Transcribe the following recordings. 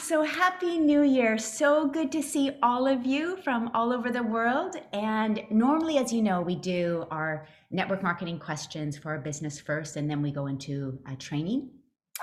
so happy new year. So good to see all of you from all over the world. And normally, as you know, we do our network marketing questions for our business first, and then we go into a training.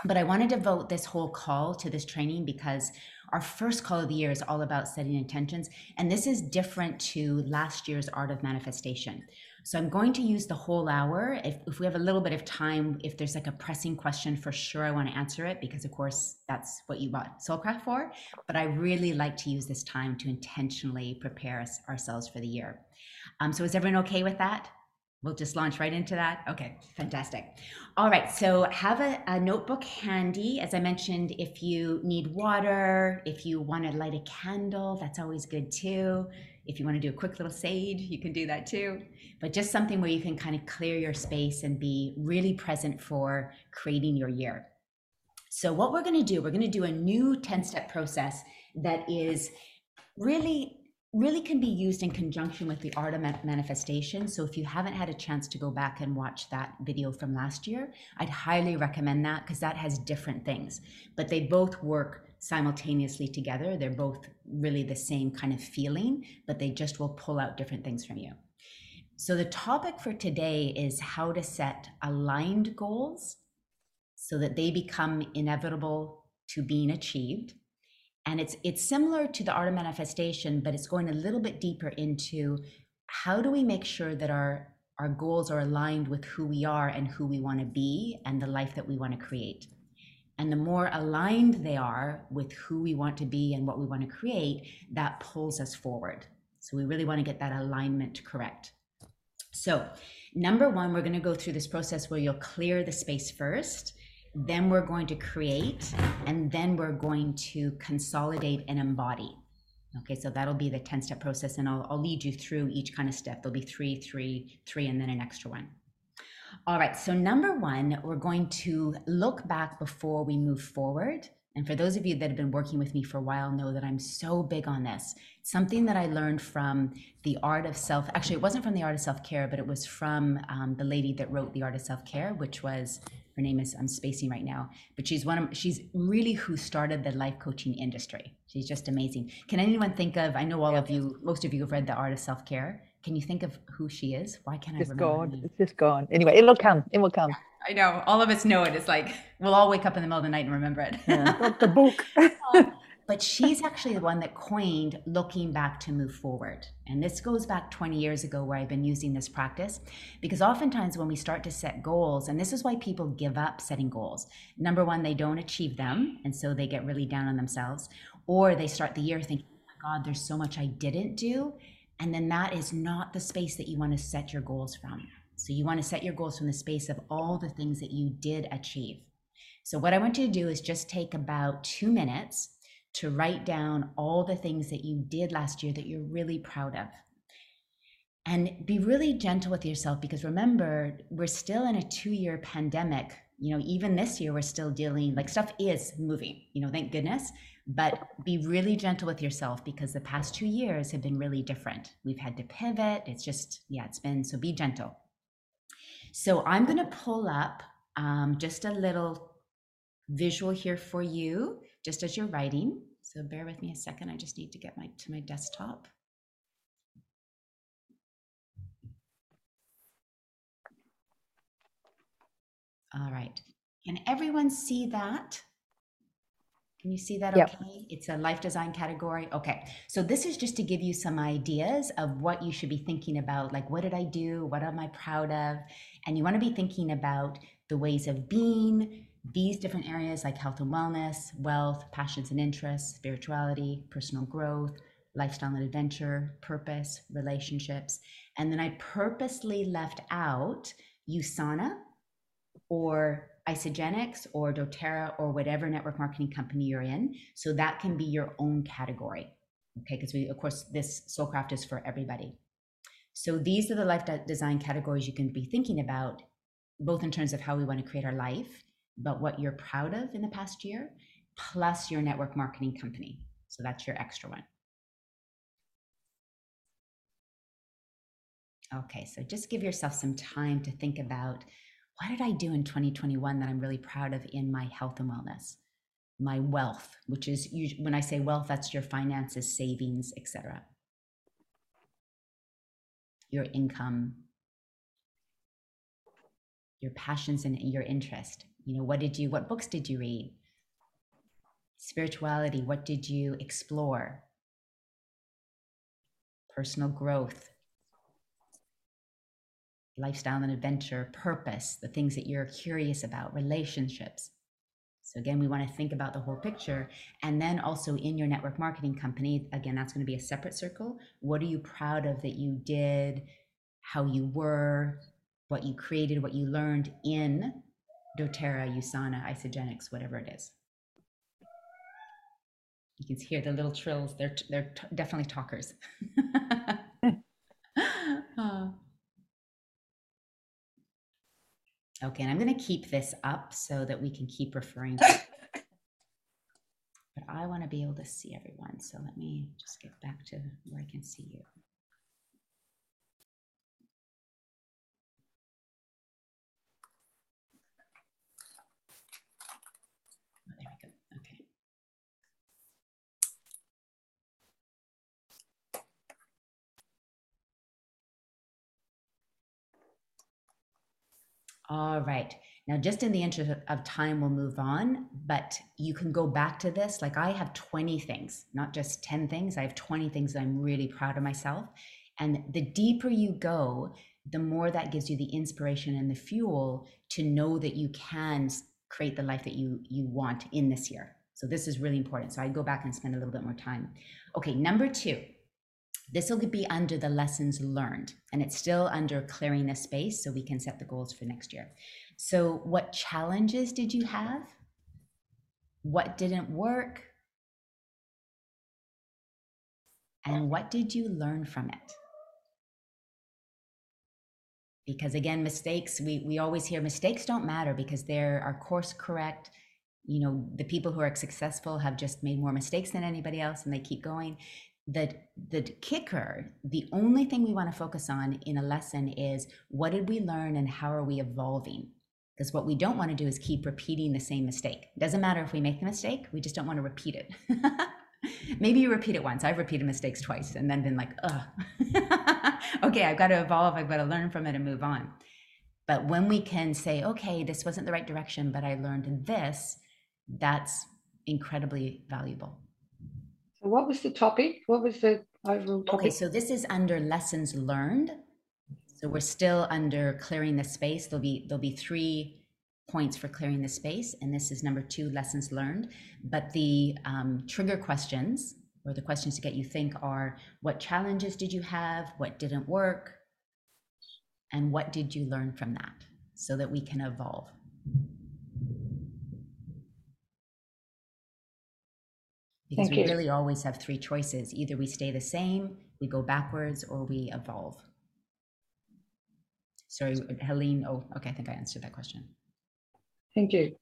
But I want to devote this whole call to this training because our first call of the year is all about setting intentions. And this is different to last year's Art of Manifestation. So I'm going to use the whole hour. If, if we have a little bit of time, if there's like a pressing question, for sure I want to answer it because, of course, that's what you bought Soulcraft for. But I really like to use this time to intentionally prepare us, ourselves for the year. Um, so is everyone okay with that? We'll just launch right into that. Okay, fantastic. All right, so have a, a, notebook handy. As I mentioned, if you need water, if you want to light a candle, that's always good too. If you want to do a quick little sage, you can do that too. But just something where you can kind of clear your space and be really present for creating your year. So, what we're going to do, we're going to do a new 10 step process that is really really can be used in conjunction with the art of manifestation. So if you haven't had a chance to go back and watch that video from last year, I'd highly recommend that because that has different things, but they both work simultaneously together. They're both really the same kind of feeling, but they just will pull out different things from you. So, the topic for today is how to set aligned goals so that they become inevitable to being achieved. And it's it's similar to the art of manifestation, but it's going a little bit deeper into how do we make sure that our our goals are aligned with who we are and who we want to be and the life that we want to create. And the more aligned they are with who we want to be and what we want to create, that pulls us forward. So we really want to get that alignment correct. So, number one, we're going to go through this process where you'll clear the space first. Then we're going to create, and then we're going to consolidate and embody. Okay, so that'll be the 10 step process, and I'll, I'll lead you through each kind of step. There'll be three, three, three, and then an extra one. All right, so number one, we're going to look back before we move forward. And for those of you that have been working with me for a while, know that I'm so big on this. Something that I learned from the art of self. Actually, it wasn't from the art of self care, but it was from um, the lady that wrote the art of self care, which was her name is I'm spacing right now, but she's one of she's really who started the life coaching industry. She's just amazing. Can anyone think of? I know all of you, most of you have read the art of self care. Can you think of who she is? Why can't it's I remember? It's gone. It's just gone. Anyway, it'll come. It will come. I know. All of us know it. It's like we'll all wake up in the middle of the night and remember it. Yeah. the book. but she's actually the one that coined looking back to move forward. And this goes back 20 years ago where I've been using this practice because oftentimes when we start to set goals, and this is why people give up setting goals. Number one, they don't achieve them. And so they get really down on themselves. Or they start the year thinking, oh my God, there's so much I didn't do. And then that is not the space that you want to set your goals from. So you want to set your goals from the space of all the things that you did achieve. So what I want you to do is just take about two minutes to write down all the things that you did last year that you're really proud of. And be really gentle with yourself because remember, we're still in a two year pandemic. You know, even this year, we're still dealing, like stuff is moving, you know, thank goodness. But be really gentle with yourself because the past two years have been really different. We've had to pivot. It's just, yeah, it's been, so be gentle. So I'm going to pull up um, just a little visual here for you, just as you're writing. So bear with me a second. I just need to get my to my desktop. All right. Can everyone see that? Can you see that yep. okay? It's a life design category. Okay. So this is just to give you some ideas of what you should be thinking about. Like, what did I do? What am I proud of? And you want to be thinking about the ways of being, these different areas like health and wellness, wealth, passions and interests, spirituality, personal growth, lifestyle and adventure, purpose, relationships. And then I purposely left out USANA or Isagenix or doTERRA or whatever network marketing company you're in. So that can be your own category. Okay, because we, of course, this Soulcraft is for everybody. So these are the life design categories you can be thinking about, both in terms of how we want to create our life but what you're proud of in the past year, plus your network marketing company. So that's your extra one. Okay, so just give yourself some time to think about what did I do in 2021 that I'm really proud of in my health and wellness? my wealth, which is when I say wealth, that's your finances, savings, etc. Your income, your passions and your interest. You know, what did you, what books did you read? Spirituality, what did you explore? Personal growth, lifestyle and adventure, purpose, the things that you're curious about, relationships. So again, we want to think about the whole picture. And then also in your network marketing company, again, that's going to be a separate circle. What are you proud of that you did, how you were, what you created, what you learned in doTERRA, USANA, Isagenix, whatever it is. You can hear the little trills. They're, they're t- definitely talkers. uh. Okay, and I'm going to keep this up so that we can keep referring. To but I want to be able to see everyone. So let me just get back to where I can see you. All right. Now, just in the interest of time, we'll move on, but you can go back to this. Like, I have 20 things, not just 10 things. I have 20 things that I'm really proud of myself. And the deeper you go, the more that gives you the inspiration and the fuel to know that you can create the life that you you want in this year. So this is really important. So I go back and spend a little bit more time. Okay, number 2 this will be under the lessons learned, and it's still under clearing the space so we can set the goals for next year. So, what challenges did you have? What didn't work? And what did you learn from it? Because again, mistakes, we, we always hear mistakes don't matter because they're our course correct. You know, the people who are successful have just made more mistakes than anybody else and they keep going the the kicker the only thing we want to focus on in a lesson is what did we learn and how are we evolving? Because what we don't want to do is keep repeating the same mistake. Doesn't matter if we make the mistake we just don't want to repeat it. Maybe you repeat it once. I've repeated mistakes twice and then been like ugh. Okay i've got to evolve i've got to learn from it and move on. But when we can say okay this wasn't the right direction but i learned this that's incredibly valuable what was the topic? What was the overall topic? Okay, so this is under lessons learned. So we're still under clearing the space. There'll be there'll be three points for clearing the space, and this is number two, lessons learned. But the um, trigger questions or the questions to get you think are: What challenges did you have? What didn't work? And what did you learn from that? So that we can evolve. Because Thank we you. really always have three choices. Either we stay the same we go backwards or we evolve. Sorry helene. Oh okay. I think i answered that question. Thank you.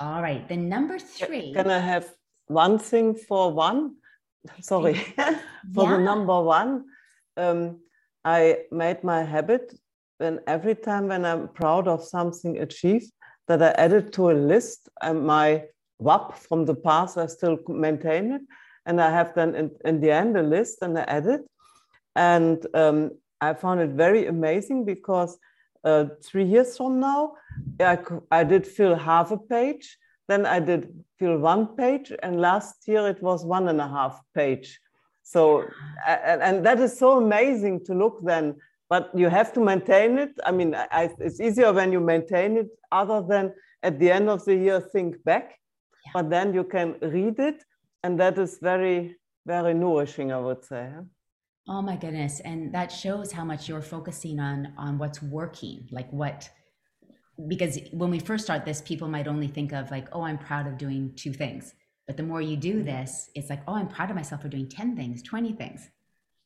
All right. The number three. can i have one thing for one? Sorry. For yeah. the number one um, I made my habit when every time when I'm proud of something achieved, that I added to a list and my WAP from the past, I still maintain it. And I have then in, in the end a list and I add it. And um, I found it very amazing because uh, three years from now, I, I did fill half a page, then I did fill one page, and last year it was one and a half page. So, and, and that is so amazing to look then, but you have to maintain it. I mean, I, it's easier when you maintain it other than at the end of the year think back, yeah. but then you can read it. And that is very, very nourishing, I would say. Oh my goodness. And that shows how much you're focusing on on what's working, like what because when we first start this, people might only think of like, oh, I'm proud of doing two things. But the more you do mm-hmm. this, it's like, oh, I'm proud of myself for doing 10 things, 20 things.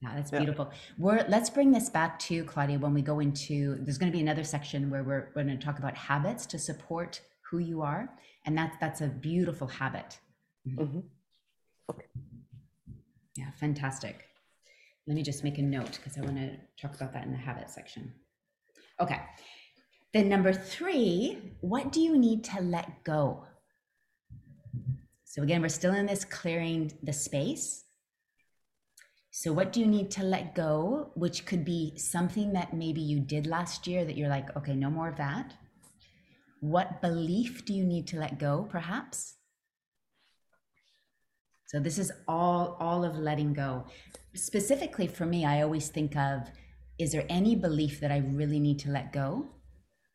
Yeah, that's yeah. beautiful. We're let's bring this back to Claudia when we go into there's going to be another section where we're, we're going to talk about habits to support who you are. And that's that's a beautiful habit. Mm-hmm. Okay. Yeah, fantastic. let me just make a note because I want to talk about that in the habit section. Okay. Then number three, what do you need to let go? So again, we're still in this clearing the space. So what do you need to let go, which could be something that maybe you did last year that you're like, okay, no more of that. What belief do you need to let go, perhaps? So this is all all of letting go. Specifically for me, I always think of is there any belief that I really need to let go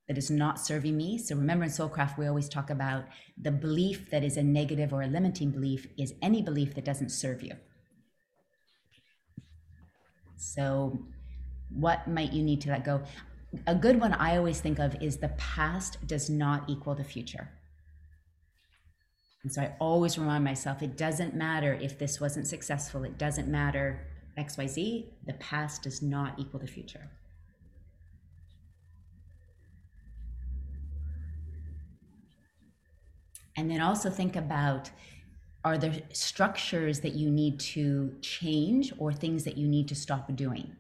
that is not serving me? So remember in Soulcraft we always talk about the belief that is a negative or a limiting belief is any belief that doesn't serve you. So what might you need to let go? A good one I always think of is the past does not equal the future. And so I always remind myself it doesn't matter if this wasn't successful, it doesn't matter XYZ, the past does not equal the future. And then also think about are there structures that you need to change or things that you need to stop doing?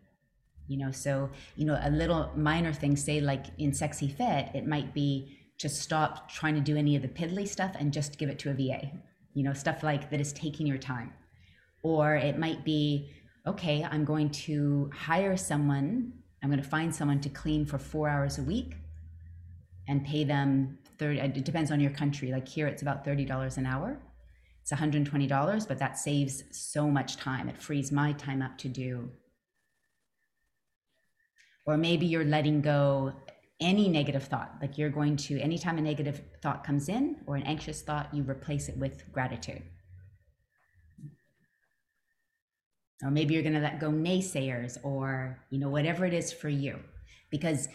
You know, so, you know, a little minor thing, say like in Sexy Fit, it might be to stop trying to do any of the piddly stuff and just give it to a VA, you know, stuff like that is taking your time. Or it might be, okay, I'm going to hire someone, I'm going to find someone to clean for four hours a week and pay them 30, it depends on your country. Like here, it's about $30 an hour. It's $120, but that saves so much time. It frees my time up to do. Or maybe you're letting go any negative thought. Like you're going to, anytime a negative thought comes in or an anxious thought, you replace it with gratitude. Or maybe you're going to let go naysayers or, you know, whatever it is for you. Because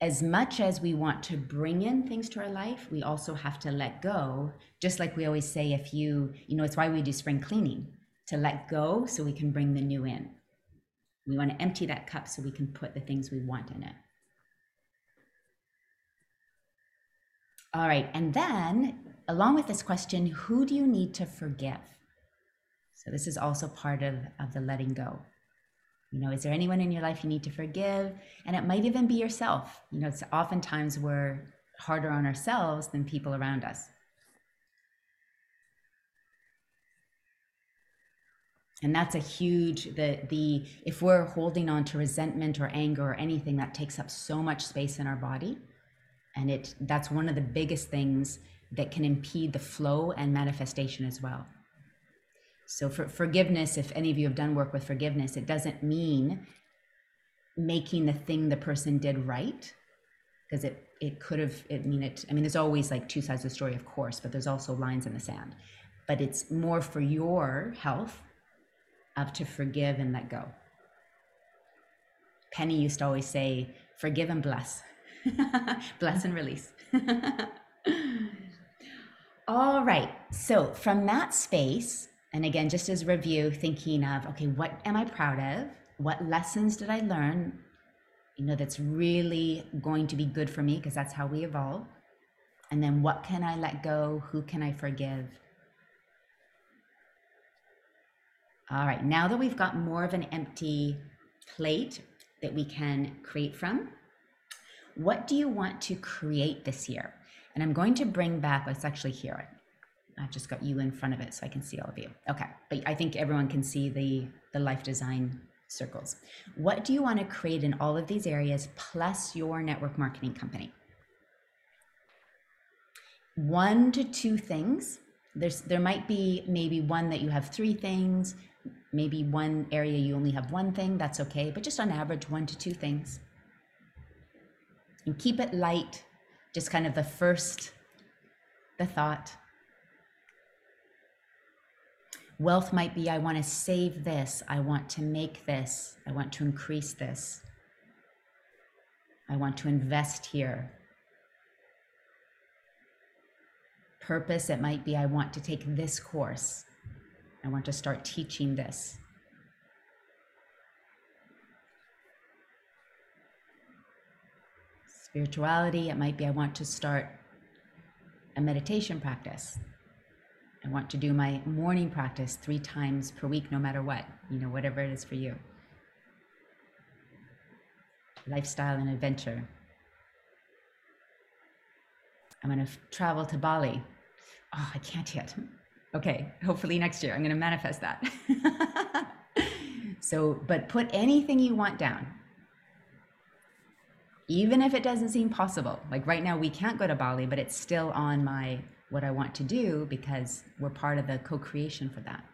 as much as we want to bring in things to our life, we also have to let go. Just like we always say, if you, you know, it's why we do spring cleaning to let go so we can bring the new in. We want to empty that cup so we can put the things we want in it. All right. And then, along with this question, who do you need to forgive? So, this is also part of, of the letting go. You know, is there anyone in your life you need to forgive? And it might even be yourself. You know, it's oftentimes we're harder on ourselves than people around us. And that's a huge the the if we're holding on to resentment or anger or anything that takes up so much space in our body and it that's one of the biggest things that can impede the flow and manifestation as well. So for forgiveness, if any of you have done work with forgiveness, it doesn't mean making the thing the person did right, because it it could have. I mean, it. I mean, there's always like two sides of the story, of course, but there's also lines in the sand. But it's more for your health of to forgive and let go. Penny used to always say, "Forgive and bless, bless and release." All right. So from that space and again, just as review, thinking of, okay, what am I proud of? What lessons did I learn? You know, that's really going to be good for me because that's how we evolve. And then what can I let go? Who can I forgive? All right, now that we've got more of an empty plate that we can create from, what do you want to create this year? And I'm going to bring back, let's actually hear it. I've just got you in front of it so I can see all of you. Okay, but I think everyone can see the, the life design circles. What do you want to create in all of these areas plus your network marketing company? One to two things. There's there might be maybe one that you have three things, maybe one area you only have one thing, that's okay, but just on average one to two things. And keep it light, just kind of the first the thought Wealth might be I want to save this, I want to make this, I want to increase this, I want to invest here. Purpose, it might be I want to take this course, I want to start teaching this. Spirituality, it might be I want to start a meditation practice. I want to do my morning practice three times per week, no matter what, you know, whatever it is for you. lifestyle and adventure. I'm going to f- travel to Bali. Oh, I can't yet. Okay, hopefully next year I'm going to manifest that. so, but put anything you want down. Even if it doesn't seem possible. Like right now we can't go to Bali, but it's still on my what I want to do because we're part of the co-creation for that.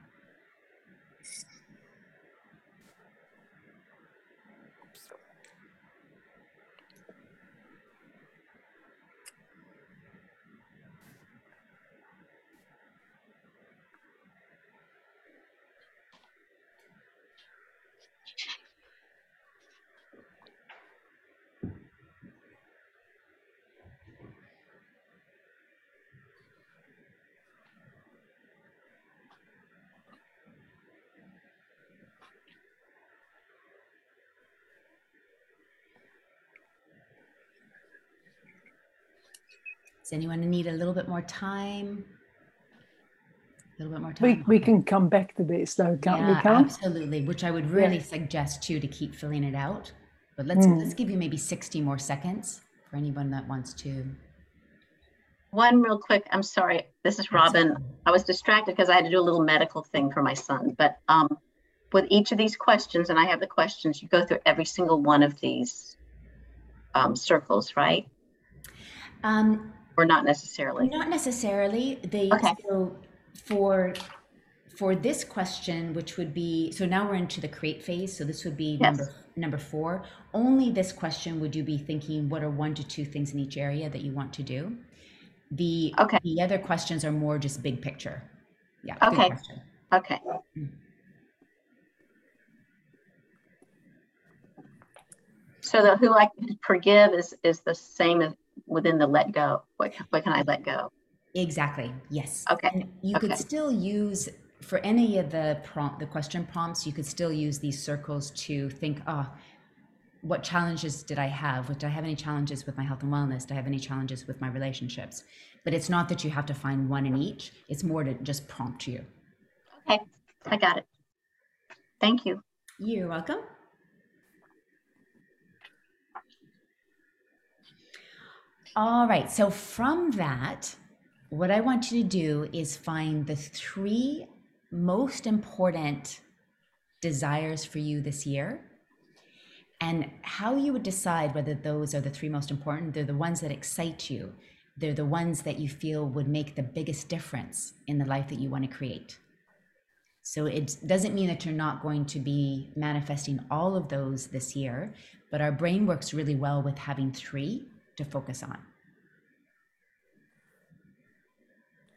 Does anyone need a little bit more time? A little bit more time. we can come back to this though, can't yeah, we, Cam? absolutely. Which I would really Yeah. suggest too to keep filling it out. But let's Mm. let's give you maybe sixty more seconds for anyone that wants to. One real quick, I'm sorry, this is Robin. I was distracted because I had to do a little medical thing for my son, but um, with each of these questions, and I have the questions, you go through every single one of these um, circles, right? Um, Or not necessarily? Not necessarily. They Okay. so for for this question, which would be so now we're into the create phase. So this would be Yes. number number four. Only this question would you be thinking what are one to two things in each area that you want to do. The Okay. the other questions are more just big picture. Yeah. Okay. Okay. Mm. So the who I can forgive is is the same as within the let go. What what can I let go? Exactly. Yes. Okay, And you could still use for any of the prompt, the question prompts, you could still use these circles to think, oh, what challenges did I have? Do I have any challenges with my health and wellness? do I have any challenges with my relationships? But it's not that you have to find one in each. It's more to just prompt you. Okay, I got it. Thank you. You're welcome. All right. So from that, what I want you to do is find the three most important desires for you this year and how you would decide whether those are the three most important. They're the ones that excite you, they're the ones that you feel would make the biggest difference in the life that you want to create. So it doesn't mean that you're not going to be manifesting all of those this year, but our brain works really well with having three to focus on.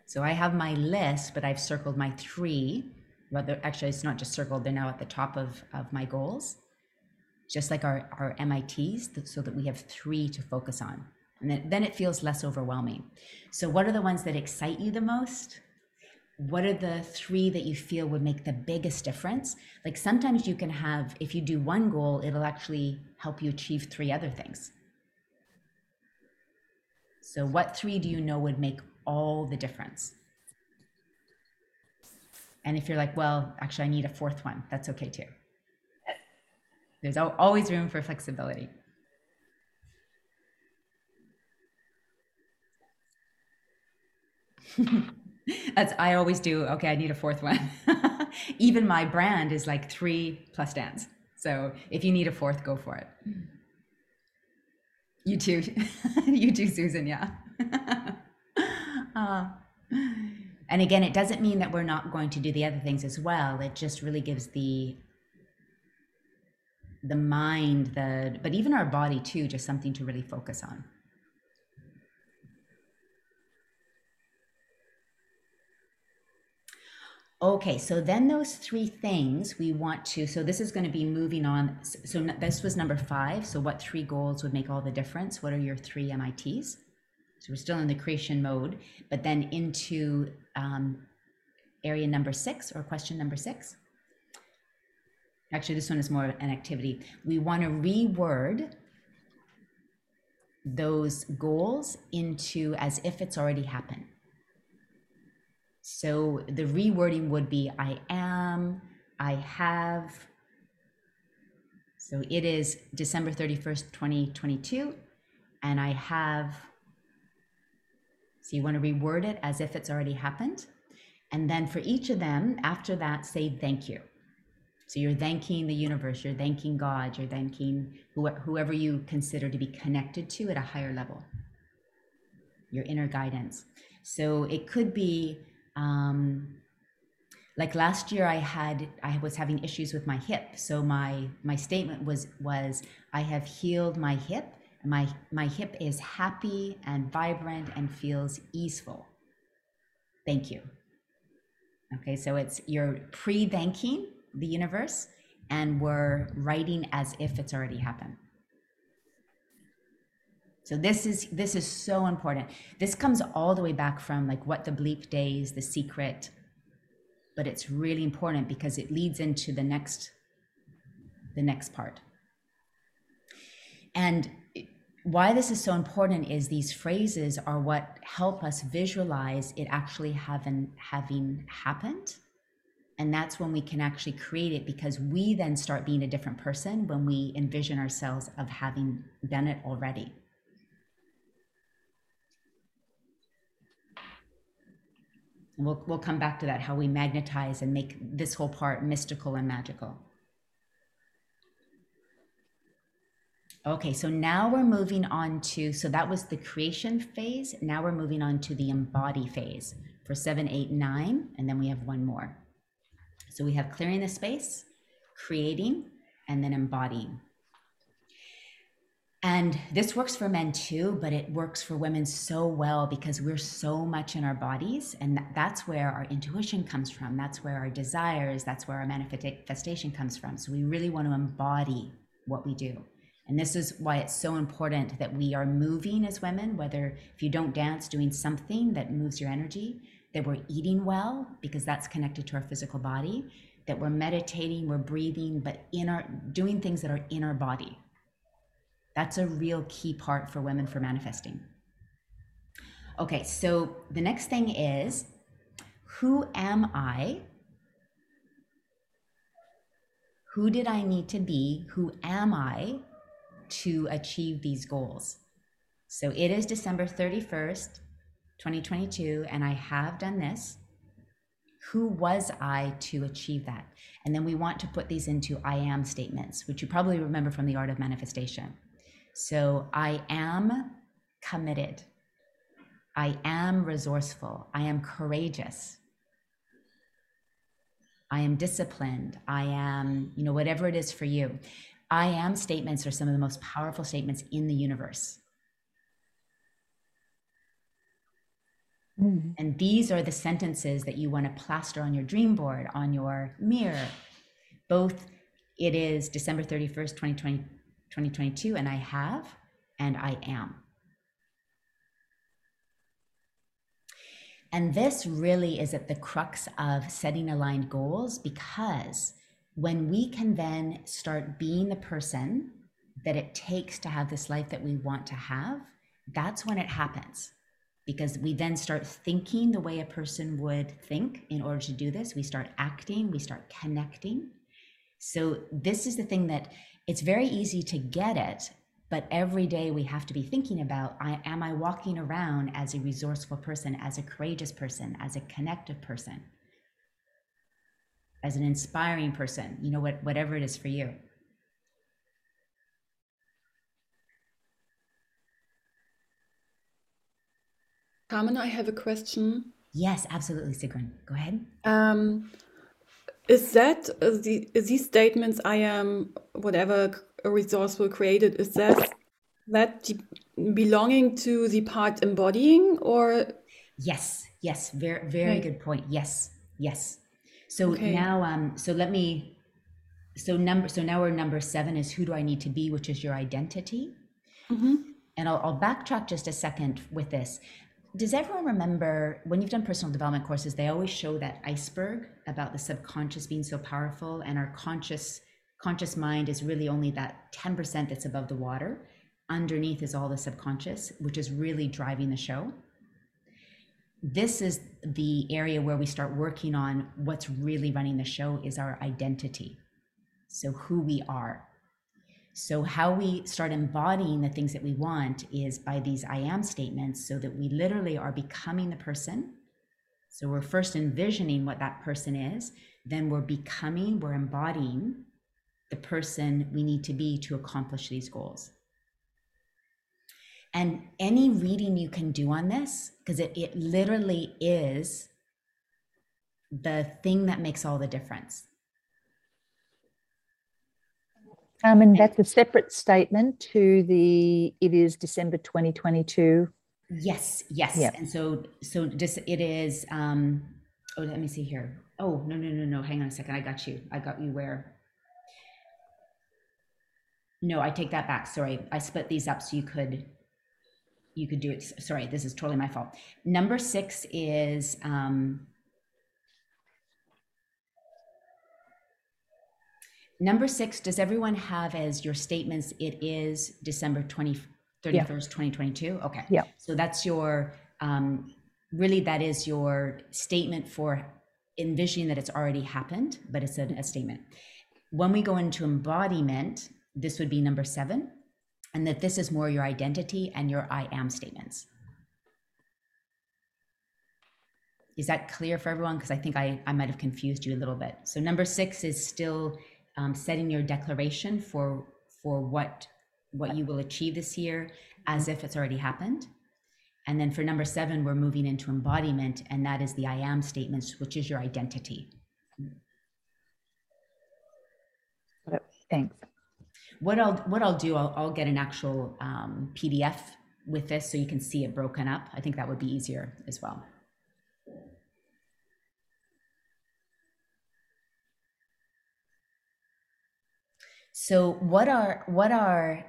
So I have my list, but I've circled my three. They're- actually, it's not just circled, they're now at the top of, of my goals, just like our, our MITs, so that we have three to focus on. And then, then it feels less overwhelming. So, what are the ones that excite you the most? what are the three that you feel would make the biggest difference? Like sometimes you can have, if you do one goal, it'll actually help you achieve three other things. So, what three do you know would make all the difference? And if you're like, well, actually, I need a fourth one, that's okay too. There's always room for flexibility. That's I always do. Okay, I need a fourth one. Even my brand is like three plus dance. So if you need a fourth, go for it. You too. you too, Susan. Yeah. Uh, and again, it doesn't mean that we're not going to do the other things as well. It just really gives the the mind, the but even our body too, just something to really focus on. Okay, so then those three things we want to, so this is going to be moving on. So this was number five. So, what three goals would make all the difference? What are your three MITs? So, we're still in the creation mode, but then into um, area number six or question number six. Actually, this one is more an activity. We want to reword those goals into as if it's already happened. So the rewording would be I am, I have. So it is December 31st, 2022. And I have, so you want to reword it as if it's already happened. And then for each of them, after that, say thank you. So you're thanking the universe, you're thanking God, you're thanking whoever you consider to be connected to at a higher level, your inner guidance. So it could be um, like last year I had I was having issues with my hip. So my my statement was was I have healed my hip. My my hip is happy and vibrant and feels easeful. Thank you. Okay, so it's you're pre-thanking the universe and we're writing as if it's already happened. So this is this is so important. This comes all the way back from like what the bleak days, the secret, but it's really important because it leads into the next the next part. And why this is so important is these phrases are what help us visualize it actually having having happened and that's when we can actually create it because we then start being a different person when we envision ourselves of having done it already we'll, we'll come back to that how we magnetize and make this whole part mystical and magical Okay, so now we're moving on to, so that was the creation phase. Now we're moving on to the embody phase for seven, eight, nine, and then we have one more. So we have clearing the space, creating, and then embodying. And this works for men too, but it works for women so well because we're so much in our bodies. And that's where our intuition comes from. That's where our desires, that's where our manifestation comes from. So we really want to embody what we do. And this is why it's so important that we are moving as women, whether if you don't dance, doing something that moves your energy, that we're eating well because that's connected to our physical body, that we're meditating, we're breathing, but in our doing things that are in our body. That's a real key part for women for manifesting. Okay, so the next thing is who am I? Who did I need to be? Who am I to achieve these goals? So it is December 31st, 2022 and I have done this. Who was I to achieve that? And then we want to put these into I am statements, which you probably remember from the art of manifestation. So I am committed. I am resourceful. I am courageous. I am disciplined. I am, you know, whatever it is for you. I am statements are some of the most powerful statements in the universe. Mm. And these are the sentences that you want to plaster on your dream board, on your mirror. Both it is December 31st, 2020, 2022, and I have, and I am. And this really is at the crux of setting aligned goals because when we can then start being the person that it takes to have this life that we want to have, that's when it happens because we then start thinking the way a person would think in order to do this. We start acting, we start connecting. So, this is the thing that it's very easy to get it, but every day we have to be thinking about I, am I walking around as a resourceful person, as a courageous person, as a connective person, as an inspiring person, you know, what, whatever it is for you. Carmen, I have a question. Yes, absolutely, Sigrun. Go ahead. Um, is that uh, the these statements I am whatever resource resourceful created is that that belonging to the part embodying or yes yes very very okay. good point yes yes so okay. now um so let me so number so now we're number seven is who do i need to be which is your identity mm-hmm. and I'll, I'll backtrack just a second with this does everyone remember when you've done personal development courses they always show that iceberg about the subconscious being so powerful and our conscious conscious mind is really only that 10% that's above the water. Underneath is all the subconscious which is really driving the show. This is the area where we start working on what's really running the show is our identity. So who we are So, how we start embodying the things that we want is by these I am statements, so that we literally are becoming the person. So, we're first envisioning what that person is, then we're becoming, we're embodying the person we need to be to accomplish these goals. And any reading you can do on this, because it, it literally is the thing that makes all the difference. Um, and that's a separate statement to the, it is December 2022. Yes, yes. Yep. And so, so just it is, um, oh, let me see here. Oh, no, no, no, no. Hang on a second. I got you. I got you where? No, I take that back. Sorry. I split these up so you could, you could do it. Sorry, this is totally my fault. Number six is, um, Number six, does everyone have as your statements, it is December 20, 31st, 2022? Okay. Yeah. So that's your, um, really, that is your statement for envisioning that it's already happened, but it's a, a statement. When we go into embodiment, this would be number seven, and that this is more your identity and your I am statements. Is that clear for everyone? Because I think I, I might have confused you a little bit. So number six is still um, setting your declaration for for what what you will achieve this year as if it's already happened. And then for number seven, we're moving into embodiment, and that is the I am statements, which is your identity. Thanks. What I'll what I'll do, I'll, I'll get an actual um, PDF with this so you can see it broken up. I think that would be easier as well. So what our what our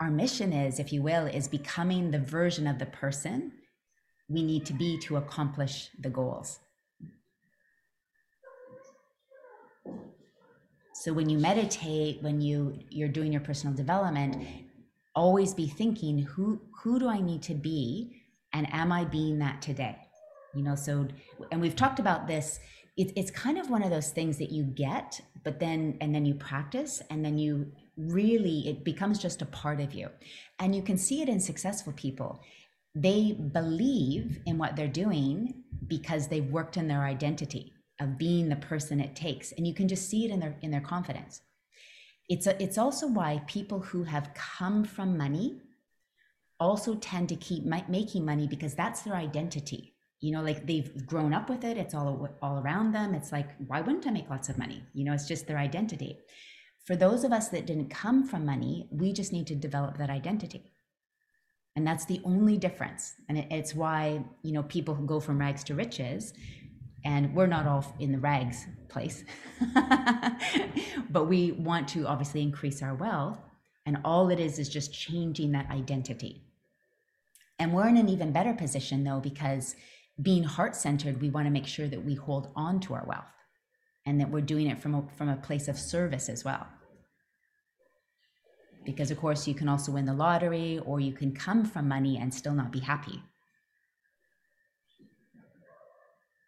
our mission is, if you will, is becoming the version of the person we need to be to accomplish the goals. So when you meditate, when you you're doing your personal development, always be thinking who who do I need to be and am I being that today? You know, so and we've talked about this it, it's kind of one of those things that you get but then and then you practice and then you really it becomes just a part of you. And you can see it in successful people. They believe in what they're doing because they've worked in their identity of being the person it takes and you can just see it in their in their confidence. It's a, it's also why people who have come from money also tend to keep ma- making money because that's their identity you know like they've grown up with it it's all all around them it's like why wouldn't i make lots of money? You know it's just their identity. For those of us that didn't come from money we just need to develop that identity. And that's the only difference. And it, it's why you know people who go from rags to riches and we're not all in the rags place but we want to obviously increase our wealth and all it is is just changing that identity. And we're in an even better position though because being heart centered, we want to make sure that we hold on to our wealth and that we're doing it from a, from a place of service as well. Because, of course, you can also win the lottery or you can come from money and still not be happy.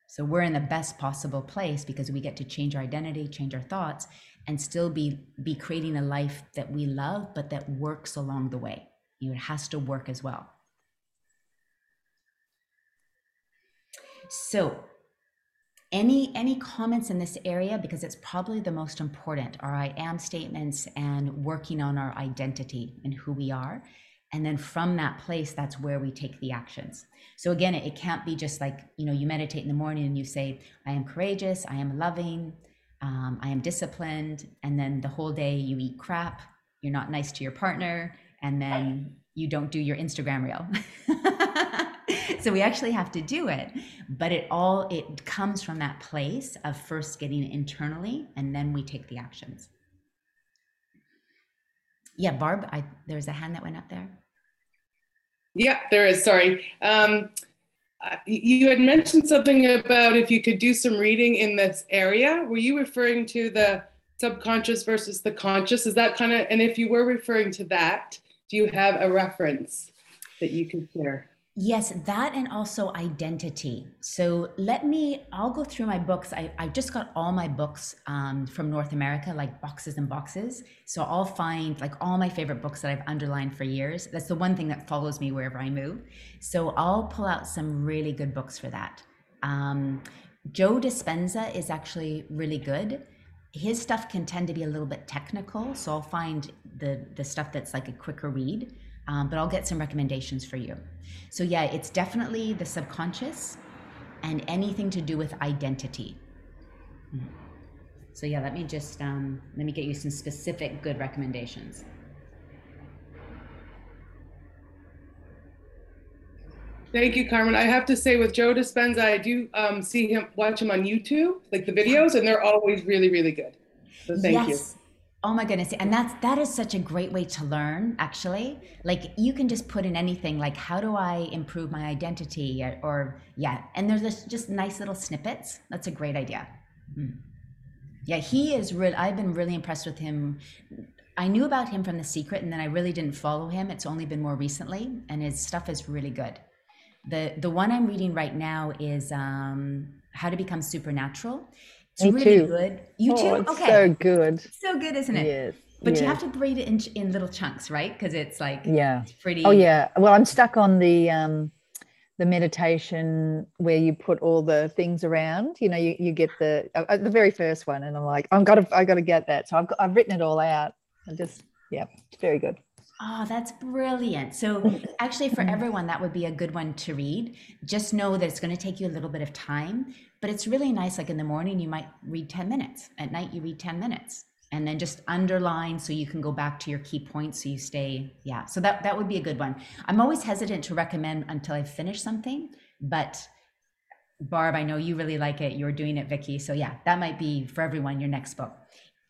So, we're in the best possible place because we get to change our identity, change our thoughts, and still be, be creating a life that we love, but that works along the way. You know, it has to work as well. So, any any comments in this area? Because it's probably the most important our i am statements and working on our identity and who we are. And then from that place that's where we take the actions. So again it, it can't be just like you know you meditate in the morning and you say i am courageous i am loving um, i am disciplined and then the whole day you eat crap you're not nice to your partner and then you don't do your instagram reel so we actually have to do it but it all it comes from that place of first getting it internally and then we take the actions. Yeah barb i there's a hand that went up there. Yeah there is sorry. Um, you had mentioned something about if you could do some reading in this area. Were you referring to the subconscious versus the conscious? Is that kind of and if you were referring to that do you have a reference that you can share Yes, that and also identity. So let me, I'll go through my books. I, I just got all my books um, from North America, like boxes and boxes. So I'll find like all my favorite books that I've underlined for years. That's the one thing that follows me wherever I move. So I'll pull out some really good books for that. Um, Joe Dispenza is actually really good. His stuff can tend to be a little bit technical. So I'll find the, the stuff that's like a quicker read um, but I'll get some recommendations for you. So, yeah, it's definitely the subconscious and anything to do with identity. Hmm. So, yeah, let me just um, let me get you some specific good recommendations. Thank you, Carmen. I have to say, with Joe Dispenza, I do um, see him, watch him on YouTube, like the videos, and they're always really, really good. So thank yes. you. Oh my goodness. And that's that is such a great way to learn actually. Like you can just put in anything like how do I improve my identity or, or yeah, and there's this, just nice little snippets. That's a great idea. Mm. Yeah, he is real I've been really impressed with him. I knew about him from The Secret and then I really didn't follow him. It's only been more recently and his stuff is really good. The the one I'm reading right now is um How to Become Supernatural it's Me really too. good. You Oh, too? it's Okay. so good. So good, isn't it? Yes. But you have to read it in, in little chunks, right? Because it's like Yeah. it's pretty. Oh yeah. Well, I'm stuck on the um the meditation where you put all the things around. You know, you, you get the uh, uh, the very first one, and I'm like, I've got to I got to get that. So I've got, I've written it all out. I just yeah, it's very good. Oh, that's brilliant. So actually, for everyone, that would be a good one to read. Just know that it's going to take you a little bit of time, but it's really nice. Like in the morning, you might read 10 minutes. At night, you read 10 minutes. And then just underline so you can go back to your key points so you stay. Yeah. So that, that would be a good one. I'm always hesitant to recommend until I've finished something, but Barb, I know you really like it. You're doing it, Vicky. So yeah, that might be for everyone your next book.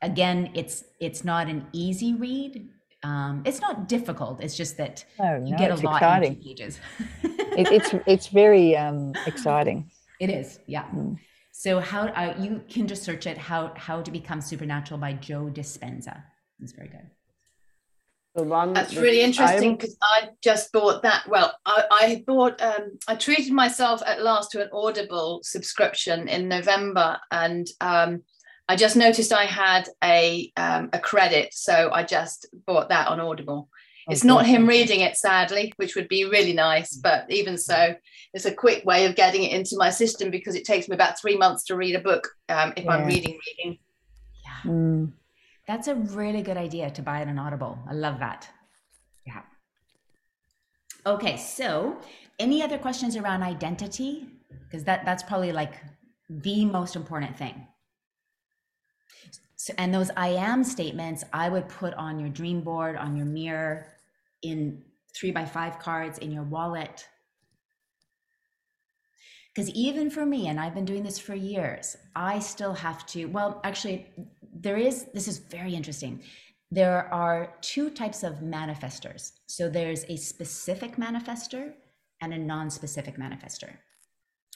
Again, it's it's not an easy read. Um, it's not difficult. It's just that Oh you no, get a lot exciting. in pages. It, it's it's very um exciting. It is, yeah. Mm. So how uh, you can just search it how how to become supernatural by Joe Dispenza. It's very good. The one That's that really interesting because I just bought that. Well, I, I bought, um, I treated myself at last to an Audible subscription in November, and um, I just noticed I had a um, a credit, so I just bought that on Audible. It's not him reading it, sadly, which would be really nice, but even so, it's a quick way of getting it into my system because it takes me about three months to read a book um, if I'm reading, reading. Yeah. Mm. That's a really good idea to buy it on Audible. I love that. Yeah. Okay, so any other questions around identity? Because that that's probably like the most important thing. So, and those I am statements I would put on your dream board, on your mirror, in three by five cards, in your wallet. Because even for me, and I've been doing this for years, I still have to, well, actually, there is, this is very interesting. There are two types of manifestors. So there's a specific manifestor and a non specific manifestor.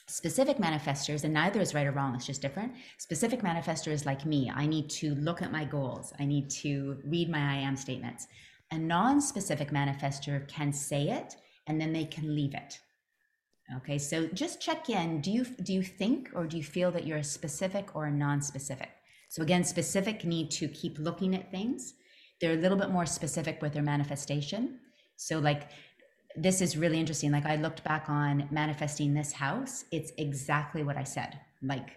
Specific manifestors, and neither is right or wrong, it's just different. Specific manifestor is like me. I need to look at my goals, I need to read my I am statements. A non specific manifestor can say it and then they can leave it. Okay, so just check in. Do you do you think or do you feel that you're a specific or a non-specific? So again, specific need to keep looking at things. They're a little bit more specific with their manifestation. So like this is really interesting. Like I looked back on manifesting this house, it's exactly what I said. Like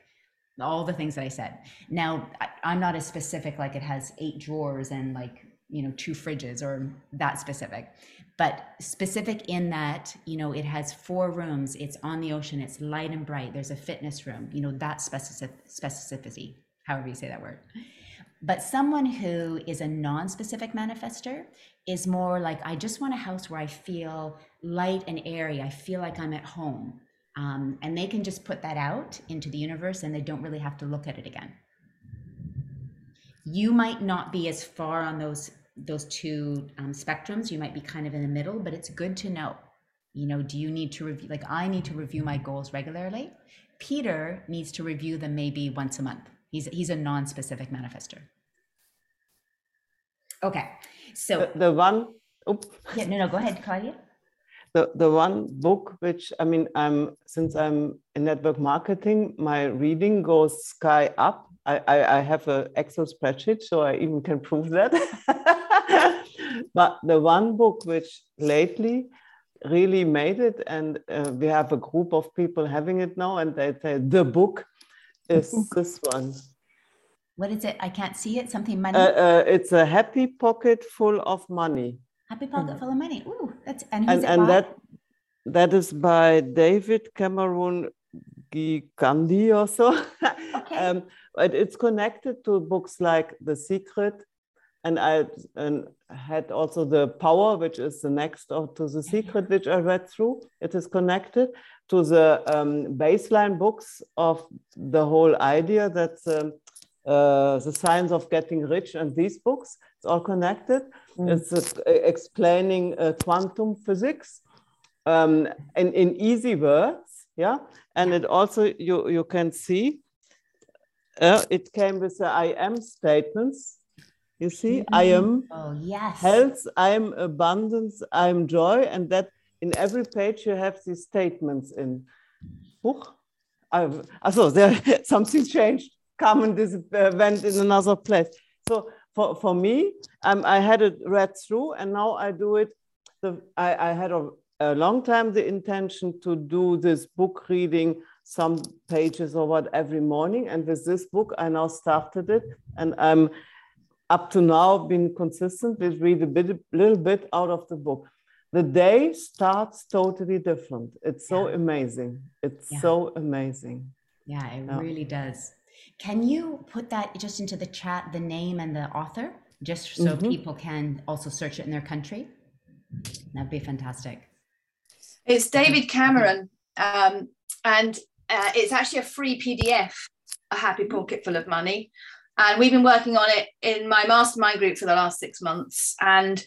all the things that I said. Now I, I'm not as specific like it has eight drawers and like you know two fridges or that specific. But specific in that you know it has four rooms it's on the ocean it's light and bright there's a fitness room you know that specific specificity however you say that word. But someone who is a non-specific manifester is more like i just want a house where i feel light and airy i feel like i'm at home. Um, and they can just put that out into the universe and they don't really have to look at it again. You might not be as far on those those two um, spectrums you might be kind of in the middle but it's good to know. You know do you need to review like i need to review my goals regularly. Peter needs to review them maybe once a month. He's he's a non-specific manifester. Okay so the, the one oops, yeah no no go ahead claudia. The, the one book which I mean I'm since I'm in network marketing, my reading goes sky up. I, I, I have an Excel spreadsheet, so I even can prove that. but the one book which lately really made it, and uh, we have a group of people having it now, and they say the book is this one. What is it? I can't see it. Something money. Uh, uh, it's a happy pocket full of money. Happy pocket full of money. Ooh, that's and who's and it and by? that that is by David Cameron Gandhi or so. Okay. um, but it's connected to books like The Secret, and I and had also The Power, which is the next to The Secret, which I read through. It is connected to the um, baseline books of the whole idea that um, uh, the science of getting rich and these books. It's all connected. It's uh, explaining uh, quantum physics um, in, in easy words. Yeah. And it also, you, you can see, uh, it came with the I am statements. You see, I am oh yes. health, I am abundance, I am joy. And that in every page you have these statements in. Huch. I've, also, there something changed. Carmen dis- uh, went in another place. So for, for me, um, I had it read through, and now I do it. The, I, I had a, a long time the intention to do this book reading, some pages or what every morning. And with this book, I now started it, and I'm up to now been consistent with read a bit, little bit out of the book. The day starts totally different. It's so Yeah. amazing. It's Yeah. so amazing. Yeah, it Yeah. really does. Can you put that just into the chat, the name and the author, just so Mhm. people can also search it in their country? That'd be fantastic. It's David Cameron, um, and uh, it's actually a free PDF, A Happy Pocket Full of Money. And we've been working on it in my mastermind group for the last six months. And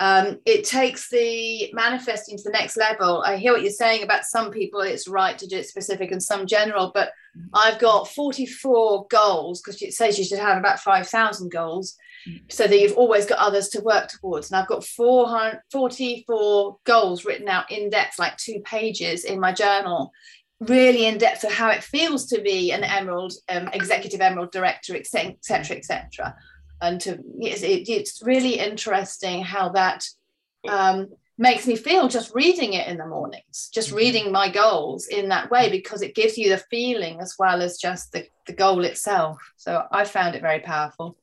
um, it takes the manifesting to the next level. I hear what you're saying about some people, it's right to do it specific and some general, but I've got 44 goals because it says you should have about 5,000 goals so that you've always got others to work towards. And I've got 400, 44 goals written out in depth, like two pages in my journal, really in depth of how it feels to be an Emerald um, executive Emerald director, etc., etc.. And to it's, it, it's really interesting how that um, makes me feel just reading it in the mornings, just reading my goals in that way because it gives you the feeling as well as just the, the goal itself. So I found it very powerful.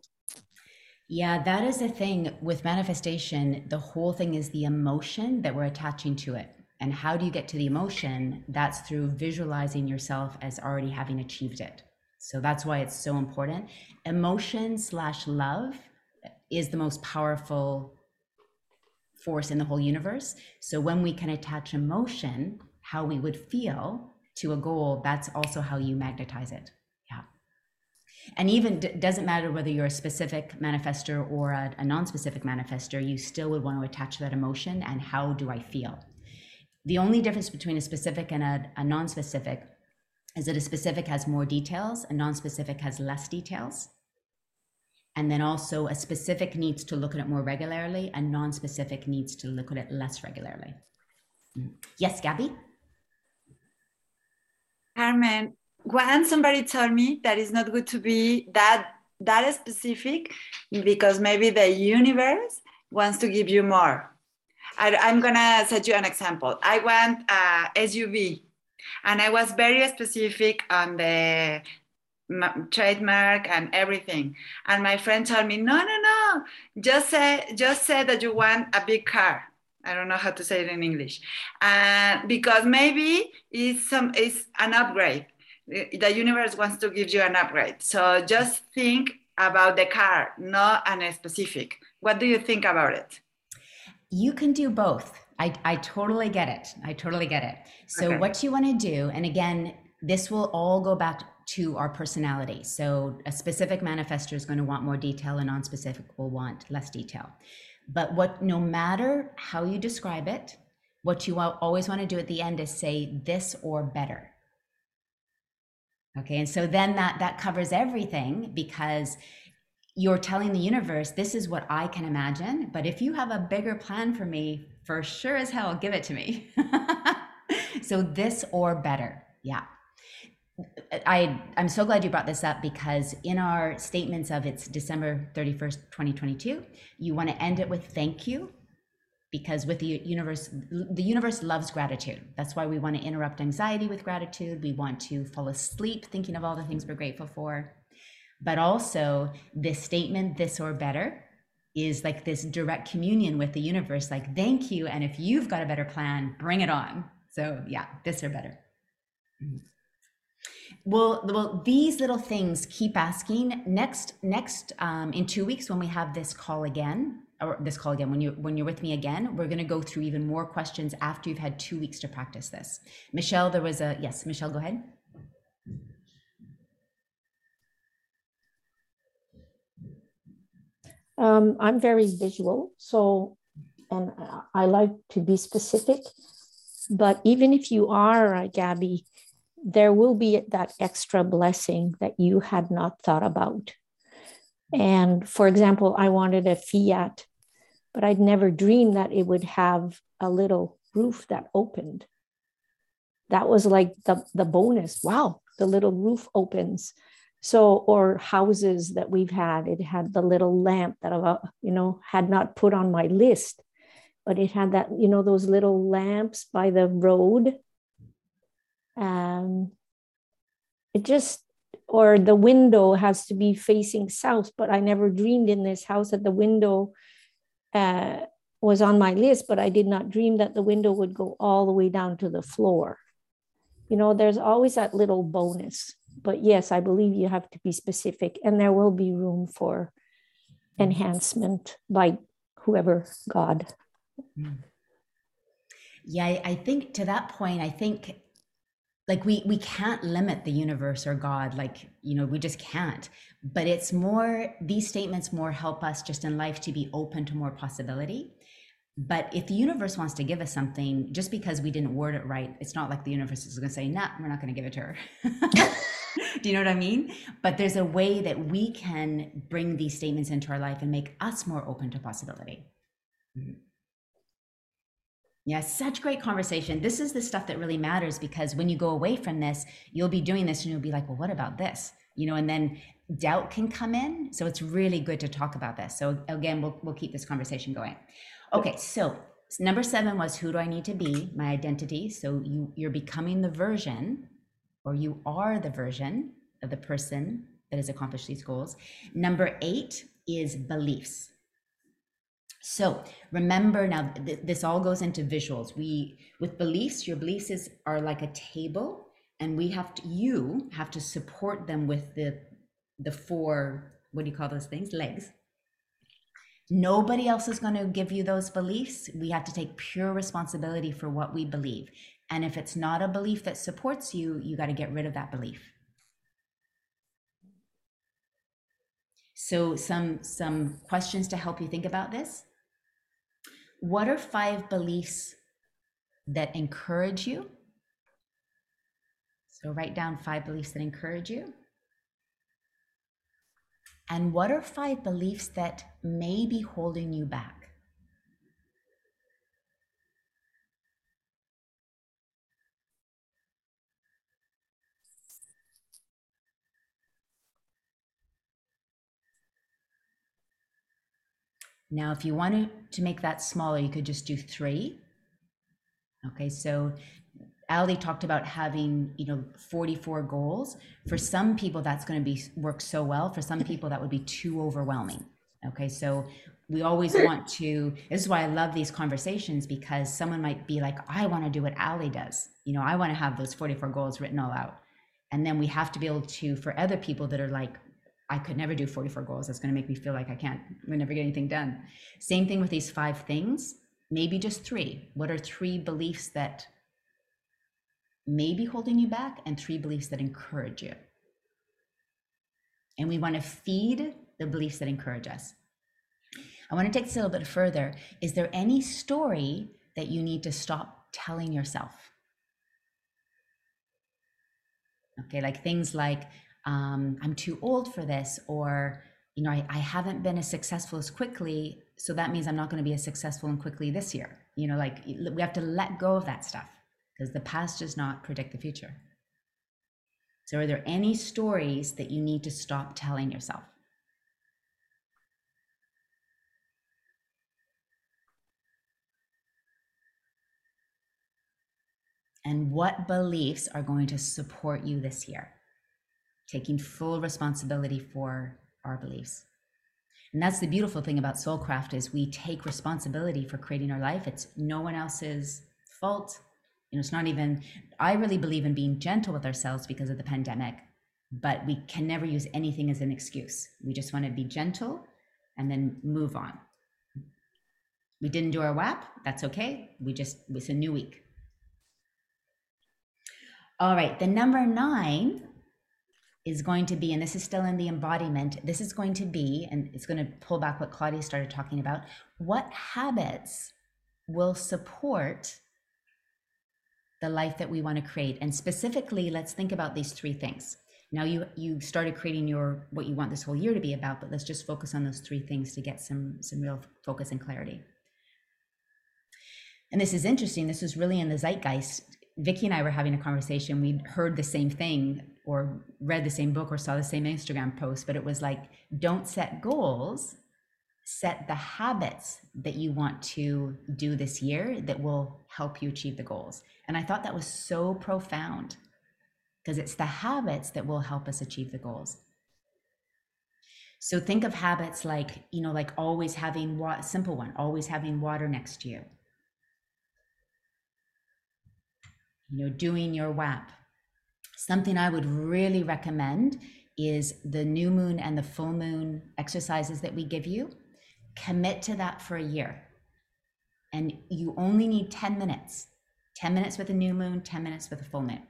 Yeah, that is the thing with manifestation. The whole thing is the emotion that we're attaching to it. And how do you get to the emotion? That's through visualizing yourself as already having achieved it. So that's why it's so important. Emotion slash love is the most powerful force in the whole universe. So when we can attach emotion, how we would feel to a goal, that's also how you magnetize it. Yeah. And even d- doesn't matter whether you're a specific manifester or a, a non-specific manifester, you still would want to attach that emotion and how do I feel? The only difference between a specific and a, a non-specific is that a specific has more details, a non-specific has less details. And then also a specific needs to look at it more regularly, a non-specific needs to look at it less regularly. Mm. Yes, Gabby? Carmen, once somebody told me that it's not good to be that that specific because maybe the universe wants to give you more. I, am gonna set you an example. I want a SUV, and I was very specific on the trademark and everything. And my friend told me, no, no, no, just say just say that you want a big car. I don't know how to say it in English, uh, because maybe it's some it's an upgrade. The universe wants to give you an upgrade. So just think about the car, not an specific. What do you think about it? You can do both. I, I totally get it. I totally get it. So, Okay. what you want to do, and again, this will all go back to our personality. So, a specific manifester is going to want more detail, a non specific will want less detail. But what, no matter how you describe it, what you always want to do at the end is say this or better. Okay. And so then that, that covers everything because you're telling the universe, this is what I can imagine. But if you have a bigger plan for me, for sure as hell, give it to me. so this or better. Yeah. I, I'm so glad you brought this up because in our statements of it's December 31st, 2022, you want to end it with thank you because with the universe the universe loves gratitude that's why we want to interrupt anxiety with gratitude we want to fall asleep thinking of all the things we're grateful for but also this statement this or better is like this direct communion with the universe like thank you and if you've got a better plan bring it on so yeah this or better well, well, these little things keep asking. Next, next, um, in two weeks when we have this call again, or this call again, when you when you're with me again, we're going to go through even more questions after you've had two weeks to practice this. Michelle, there was a yes. Michelle, go ahead. Um, I'm very visual, so and I like to be specific. But even if you are, uh, Gabby, there will be that extra blessing that you had not thought about. And for example, I wanted a Fiat, but I'd never dreamed that it would have a little roof that opened. That was like the, the bonus. Wow, the little roof opens. So, or houses that we've had, it had the little lamp that I, you know, had not put on my list, but it had that, you know, those little lamps by the road. Um, it just, or the window has to be facing south, but I never dreamed in this house that the window uh, was on my list, but I did not dream that the window would go all the way down to the floor. You know, there's always that little bonus but yes, I believe you have to be specific, and there will be room for mm-hmm. enhancement by whoever God. Yeah, I think to that point, I think like we we can't limit the universe or God, like you know, we just can't. But it's more these statements more help us just in life to be open to more possibility. But if the universe wants to give us something, just because we didn't word it right, it's not like the universe is going to say, "Nah, we're not going to give it to her." Do you know what I mean? But there's a way that we can bring these statements into our life and make us more open to possibility. Mm-hmm. Yeah, such great conversation. This is the stuff that really matters because when you go away from this, you'll be doing this and you'll be like, well, what about this? You know, and then doubt can come in. So it's really good to talk about this. So again, we'll, we'll keep this conversation going. Okay, so number seven was who do I need to be? My identity. So you you're becoming the version or you are the version of the person that has accomplished these goals. Number eight is beliefs. So remember now, th- this all goes into visuals. We with beliefs, your beliefs is, are like a table, and we have to you have to support them with the the four what do you call those things legs nobody else is going to give you those beliefs we have to take pure responsibility for what we believe and if it's not a belief that supports you, you got to get rid of that belief. So some some questions to help you think about this. What are five beliefs that encourage you? So write down five beliefs that encourage you. And what are five beliefs that may be holding you back? Now, if you wanted to make that smaller, you could just do three. Okay, so Ali talked about having, you know, 44 goals. For some people, that's going to be work so well. For some people, that would be too overwhelming. Okay, so we always want to. This is why I love these conversations because someone might be like, I want to do what Ali does. You know, I want to have those 44 goals written all out. And then we have to be able to, for other people that are like, I could never do 44 goals. That's going to make me feel like I can't, we never get anything done. Same thing with these five things, maybe just three. What are three beliefs that may be holding you back and three beliefs that encourage you? And we want to feed the beliefs that encourage us. I want to take this a little bit further. Is there any story that you need to stop telling yourself? Okay, like things like, um, I'm too old for this, or you know, I, I haven't been as successful as quickly. So that means I'm not going to be as successful and quickly this year. You know, like we have to let go of that stuff because the past does not predict the future. So, are there any stories that you need to stop telling yourself? And what beliefs are going to support you this year? Taking full responsibility for our beliefs. And that's the beautiful thing about Soulcraft is we take responsibility for creating our life. It's no one else's fault. You know, it's not even I really believe in being gentle with ourselves because of the pandemic, but we can never use anything as an excuse. We just want to be gentle and then move on. We didn't do our WAP, that's okay. We just it's a new week. All right, the number 9 is going to be, and this is still in the embodiment, this is going to be, and it's going to pull back what Claudia started talking about, what habits will support the life that we want to create? And specifically, let's think about these three things. Now you you started creating your what you want this whole year to be about, but let's just focus on those three things to get some some real focus and clarity. And this is interesting. This is really in the zeitgeist. Vicky and I were having a conversation. We'd heard the same thing or read the same book or saw the same Instagram post, but it was like, don't set goals, set the habits that you want to do this year that will help you achieve the goals. And I thought that was so profound because it's the habits that will help us achieve the goals. So think of habits like, you know, like always having what simple one, always having water next to you. You know, doing your WAP, Something I would really recommend is the new moon and the full moon exercises that we give you. Commit to that for a year. And you only need 10 minutes 10 minutes with a new moon, 10 minutes with a full moon.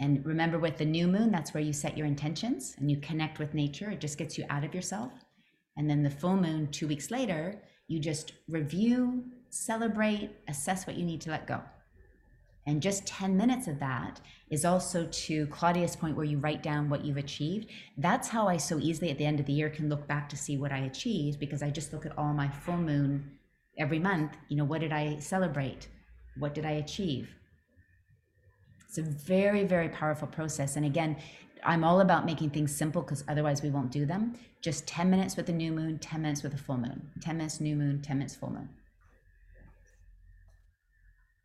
And remember, with the new moon, that's where you set your intentions and you connect with nature. It just gets you out of yourself. And then the full moon, two weeks later, you just review, celebrate, assess what you need to let go. And just 10 minutes of that is also to Claudia's point where you write down what you've achieved. That's how I so easily at the end of the year can look back to see what I achieved because I just look at all my full moon every month. You know, what did I celebrate? What did I achieve? It's a very, very powerful process. And again, I'm all about making things simple because otherwise we won't do them. Just 10 minutes with the new moon, 10 minutes with the full moon, 10 minutes new moon, 10 minutes full moon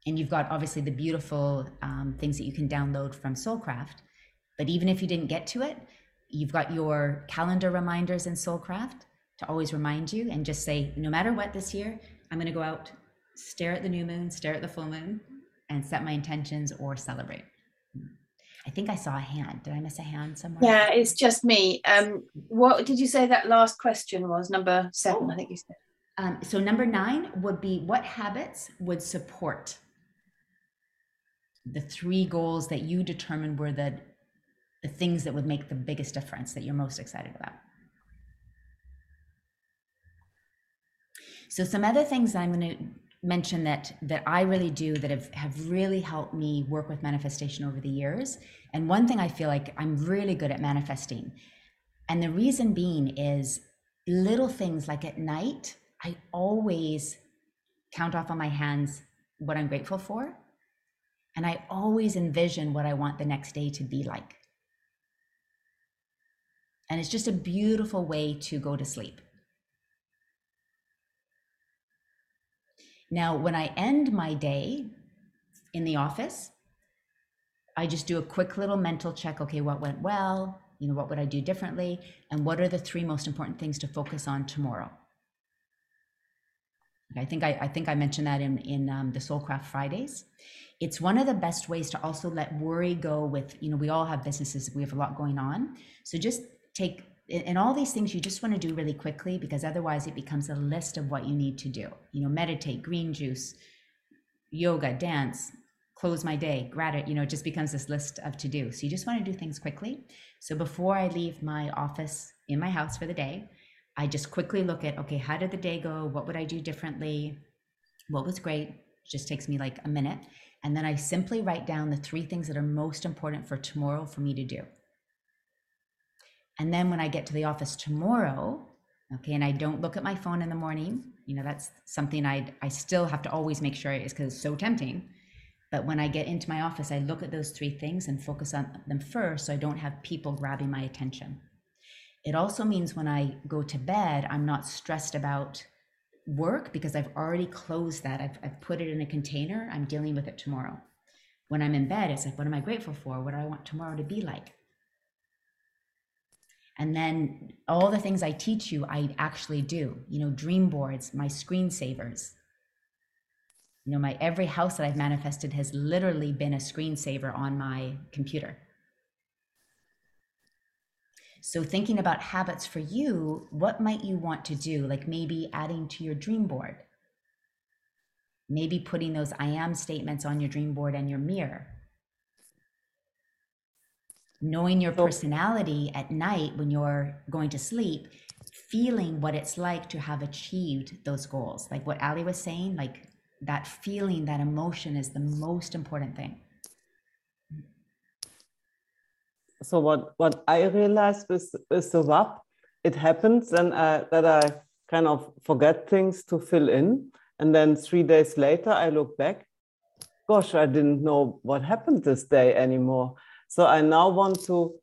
and you've got obviously the beautiful um, things that you can download from Soulcraft. But even if you didn't get to it, you've got your calendar reminders in Soulcraft to always remind you and just say, no matter what this year, I'm going to go out, stare at the new moon, stare at the full moon, and set my intentions or celebrate. I think I saw a hand. Did I miss a hand somewhere? Yeah, it's just me. Um, what did you say that last question was? Number seven, oh. I think you said. Um, so number nine would be what habits would support the three goals that you determined were the the things that would make the biggest difference that you're most excited about. So some other things I'm going to mention that that I really do that have have really helped me work with manifestation over the years. And one thing I feel like I'm really good at manifesting. And the reason being is little things like at night, I always count off on my hands what I'm grateful for and I always envision what I want the next day to be like. And it's just a beautiful way to go to sleep. Now, when I end my day in the office, I just do a quick little mental check. Okay, what went well? You know, what would I do differently? And what are the three most important things to focus on tomorrow? I think I, I think I mentioned that in in um, the Soulcraft Fridays it's one of the best ways to also let worry go with you know we all have businesses we have a lot going on. So just take and all these things you just want to do really quickly because otherwise it becomes a list of what you need to do. You know meditate green juice yoga dance close my day gratitude you know it just becomes this list of to do so you just want to do things quickly. So before i leave my office in my house for the day i just quickly look at okay how did the day go? What would i do differently? What was great? It just takes me like a minute and then I simply write down the three things that are most important for tomorrow for me to do. And then when I get to the office tomorrow, okay, and I don't look at my phone in the morning, you know, that's something I I still have to always make sure is because it's so tempting. But when I get into my office, I look at those three things and focus on them first so I don't have people grabbing my attention. It also means when I go to bed, I'm not stressed about work because I've already closed that. I've, I've put it in a container. I'm dealing with it tomorrow. When I'm in bed, it's like, what am I grateful for? What do I want tomorrow to be like? And then all the things I teach you, I actually do. You know, dream boards, my screensavers. You know, my every house that I've manifested has literally been a screensaver on my computer. So, thinking about habits for you, what might you want to do? Like maybe adding to your dream board, maybe putting those I am statements on your dream board and your mirror. Knowing your personality at night when you're going to sleep, feeling what it's like to have achieved those goals. Like what Ali was saying, like that feeling, that emotion is the most important thing. So what what I realized with with the WAP, it happens and uh, that I kind of forget things to fill in, and then three days later I look back. Gosh, I didn't know what happened this day anymore. So I now want to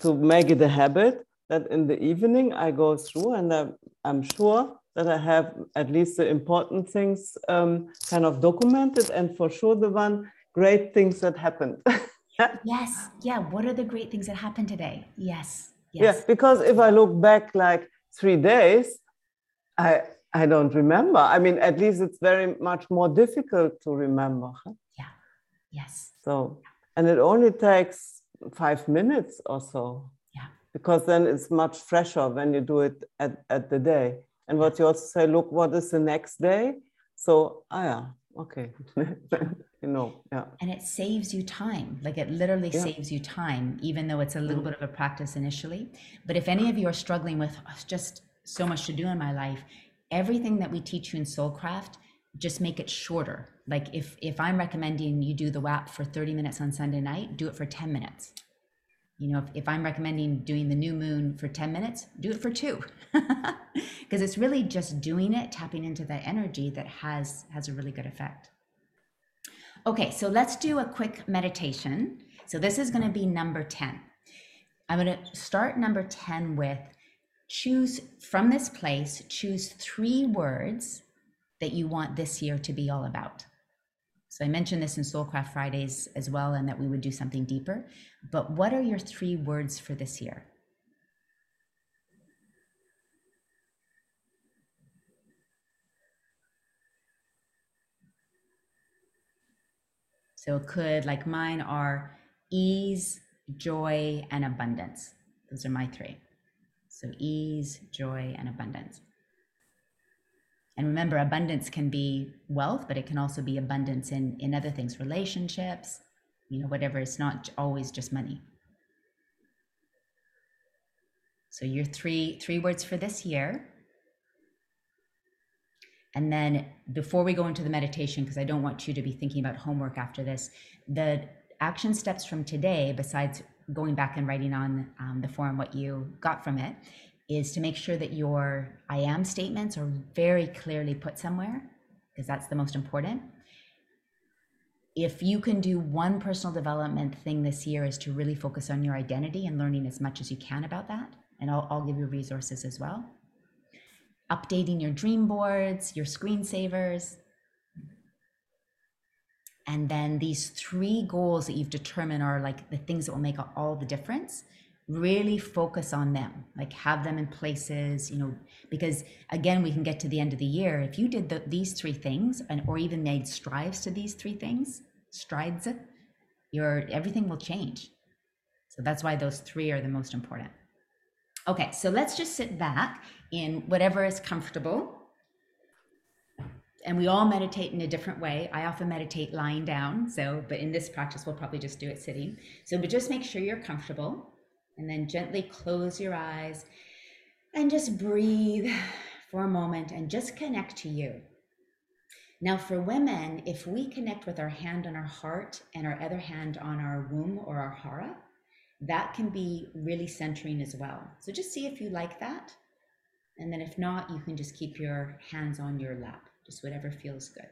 to make it a habit that in the evening I go through and I'm, I'm sure that I have at least the important things um, kind of documented and for sure the one great things that happened. yes. Yeah. What are the great things that happened today? Yes. Yes. Yes. because if I look back like three days, I I don't remember. I mean, at least it's very much more difficult to remember. Yeah. Yes. So, and it only takes five minutes or so. Yeah. Because then it's much fresher when you do it at, at the day. And what you also say, look, what is the next day? So, ah, yeah, okay. you know, yeah. And it saves you time. Like it literally Yeah. saves you time, even though it's a little Mm. bit of a practice initially. But if any of you are struggling with "Oh, just so much to do in my life, everything that we teach you in Soulcraft, just make it shorter. Like if if I'm recommending you do the WAP for 30 minutes on Sunday night, do it for 10 minutes. You know, if, if I'm recommending doing the new moon for 10 minutes, do it for two. Because it's really just doing it, tapping into that energy that has has a really good effect. Okay, so let's do a quick meditation. So this is going to be number 10. I'm going to start number 10 with choose from this place, choose three words that you want this year to be all about. So I mentioned this in Soulcraft Fridays as well, and that we would do something deeper. But what are your three words for this year? So it could, like mine are ease, joy, and abundance. Those are my three. So ease, joy, and abundance. And remember, abundance can be wealth, but it can also be abundance in, in other things, relationships, you know, whatever. It's not always just money. So your three three words for this year. And then before we go into the meditation, because I don't want you to be thinking about homework after this, the action steps from today, besides going back and writing on um, the form what you got from it, is to make sure that your I am statements are very clearly put somewhere, because that's the most important. If you can do one personal development thing this year is to really focus on your identity and learning as much as you can about that. And I'll, I'll give you resources as well updating your dream boards, your screensavers. And then these three goals that you've determined are like the things that will make all the difference. Really focus on them, like have them in places, you know, because again, we can get to the end of the year. If you did the, these three things and or even made strides to these three things, strides, your everything will change. So that's why those three are the most important. Okay, so let's just sit back in whatever is comfortable. And we all meditate in a different way. I often meditate lying down. So, but in this practice, we'll probably just do it sitting. So, but just make sure you're comfortable and then gently close your eyes and just breathe for a moment and just connect to you. Now, for women, if we connect with our hand on our heart and our other hand on our womb or our hara, that can be really centering as well. So just see if you like that. And then if not, you can just keep your hands on your lap, just whatever feels good.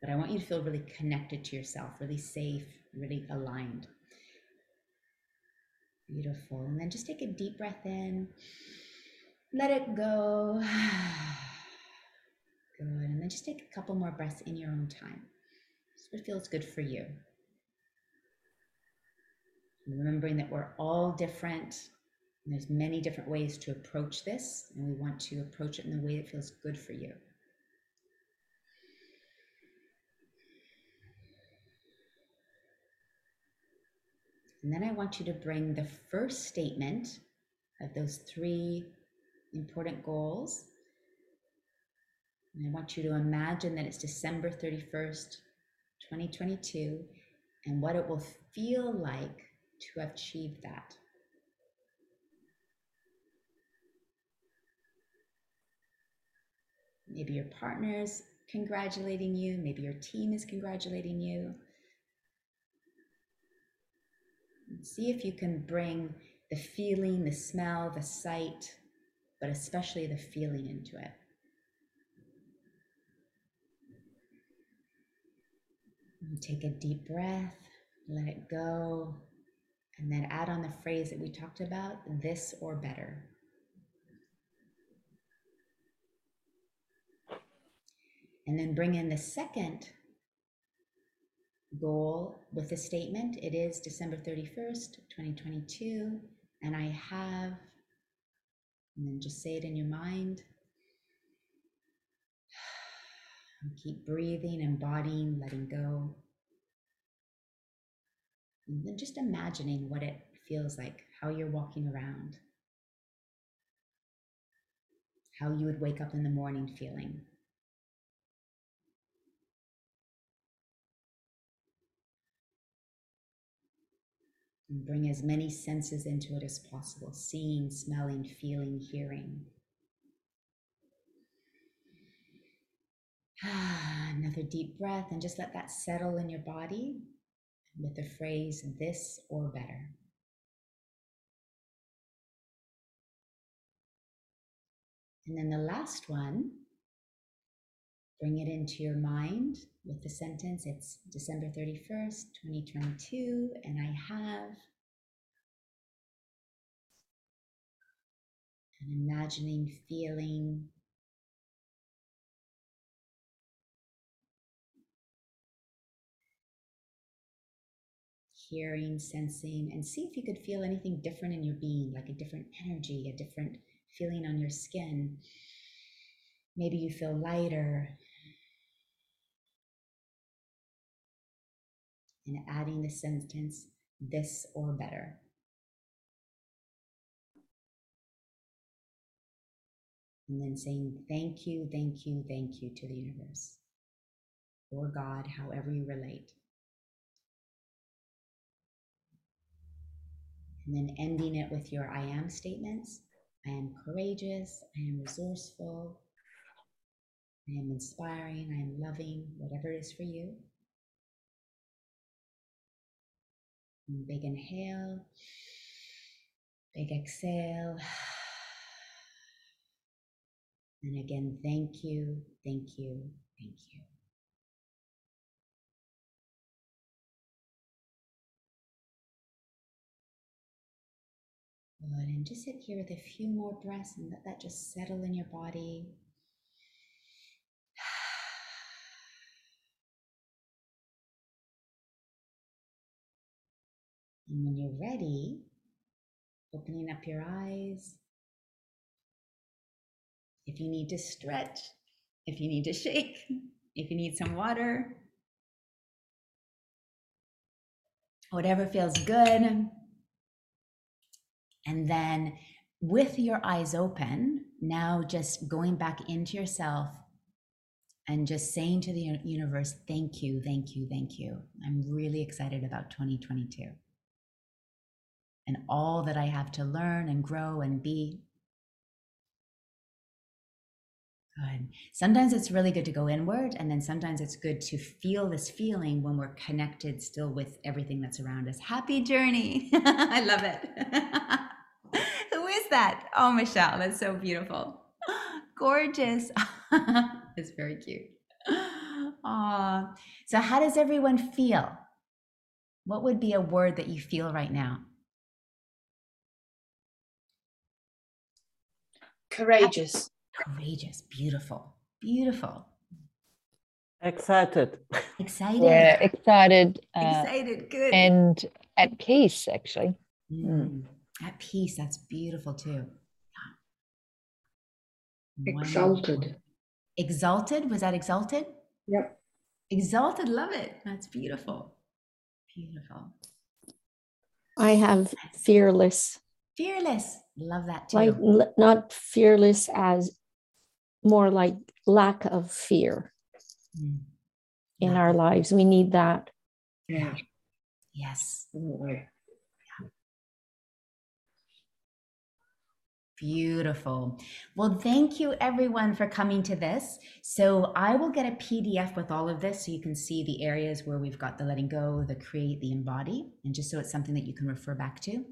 But I want you to feel really connected to yourself, really safe, really aligned. Beautiful. And then just take a deep breath in, let it go. Good. And then just take a couple more breaths in your own time. Just what feels good for you. Remembering that we're all different. And there's many different ways to approach this, and we want to approach it in the way that feels good for you. And then I want you to bring the first statement of those three important goals. And I want you to imagine that it's December 31st, 2022, and what it will feel like to have achieved that. Maybe your partner's congratulating you, maybe your team is congratulating you. See if you can bring the feeling, the smell, the sight, but especially the feeling into it. And take a deep breath, let it go, and then add on the phrase that we talked about this or better. And then bring in the second goal with the statement. It is December 31st, 2022, and I have, and then just say it in your mind. And keep breathing, embodying, letting go. And then just imagining what it feels like, how you're walking around, how you would wake up in the morning feeling. And bring as many senses into it as possible seeing, smelling, feeling, hearing. Another deep breath and just let that settle in your body with the phrase this or better. And then the last one, bring it into your mind with the sentence it's December 31st, 2022, and I have. And imagining, feeling, hearing, sensing, and see if you could feel anything different in your being, like a different energy, a different feeling on your skin. Maybe you feel lighter. And adding the sentence, this or better. And then saying, thank you, thank you, thank you to the universe or God, however you relate. and then ending it with your I am statements. I am courageous, I am resourceful, I am inspiring, I am loving, whatever it is for you. Big inhale, big exhale. And again, thank you, thank you, thank you. Good. And just sit here with a few more breaths and let that just settle in your body. And when you're ready, opening up your eyes. If you need to stretch, if you need to shake, if you need some water, whatever feels good. And then with your eyes open, now just going back into yourself and just saying to the universe, thank you, thank you, thank you. I'm really excited about 2022 and all that I have to learn and grow and be. Good. Sometimes it's really good to go inward, and then sometimes it's good to feel this feeling when we're connected still with everything that's around us. Happy journey. I love it. Who is that? Oh, Michelle, that's so beautiful. Gorgeous. it's very cute. Aw. So, how does everyone feel? What would be a word that you feel right now? Courageous. Courageous. Beautiful. Beautiful. Excited. Excited. Yeah, excited uh, Excited. Good. and at peace, actually. Mm. At peace. That's beautiful too. Yeah. Wonderful. Exalted. Exalted. Was that exalted? Yep. Exalted. Love it. That's beautiful. Beautiful. I have fearless, Fearless. Love that too. like l- not fearless as more like lack of fear Mm. in Lack our lives. We need that. Yeah. Yes. Right. Beautiful. Well, thank you everyone for coming to this. So I will get a PDF with all of this so you can see the areas where we've got the letting go, the create, the embody, and just so it's something that you can refer back to.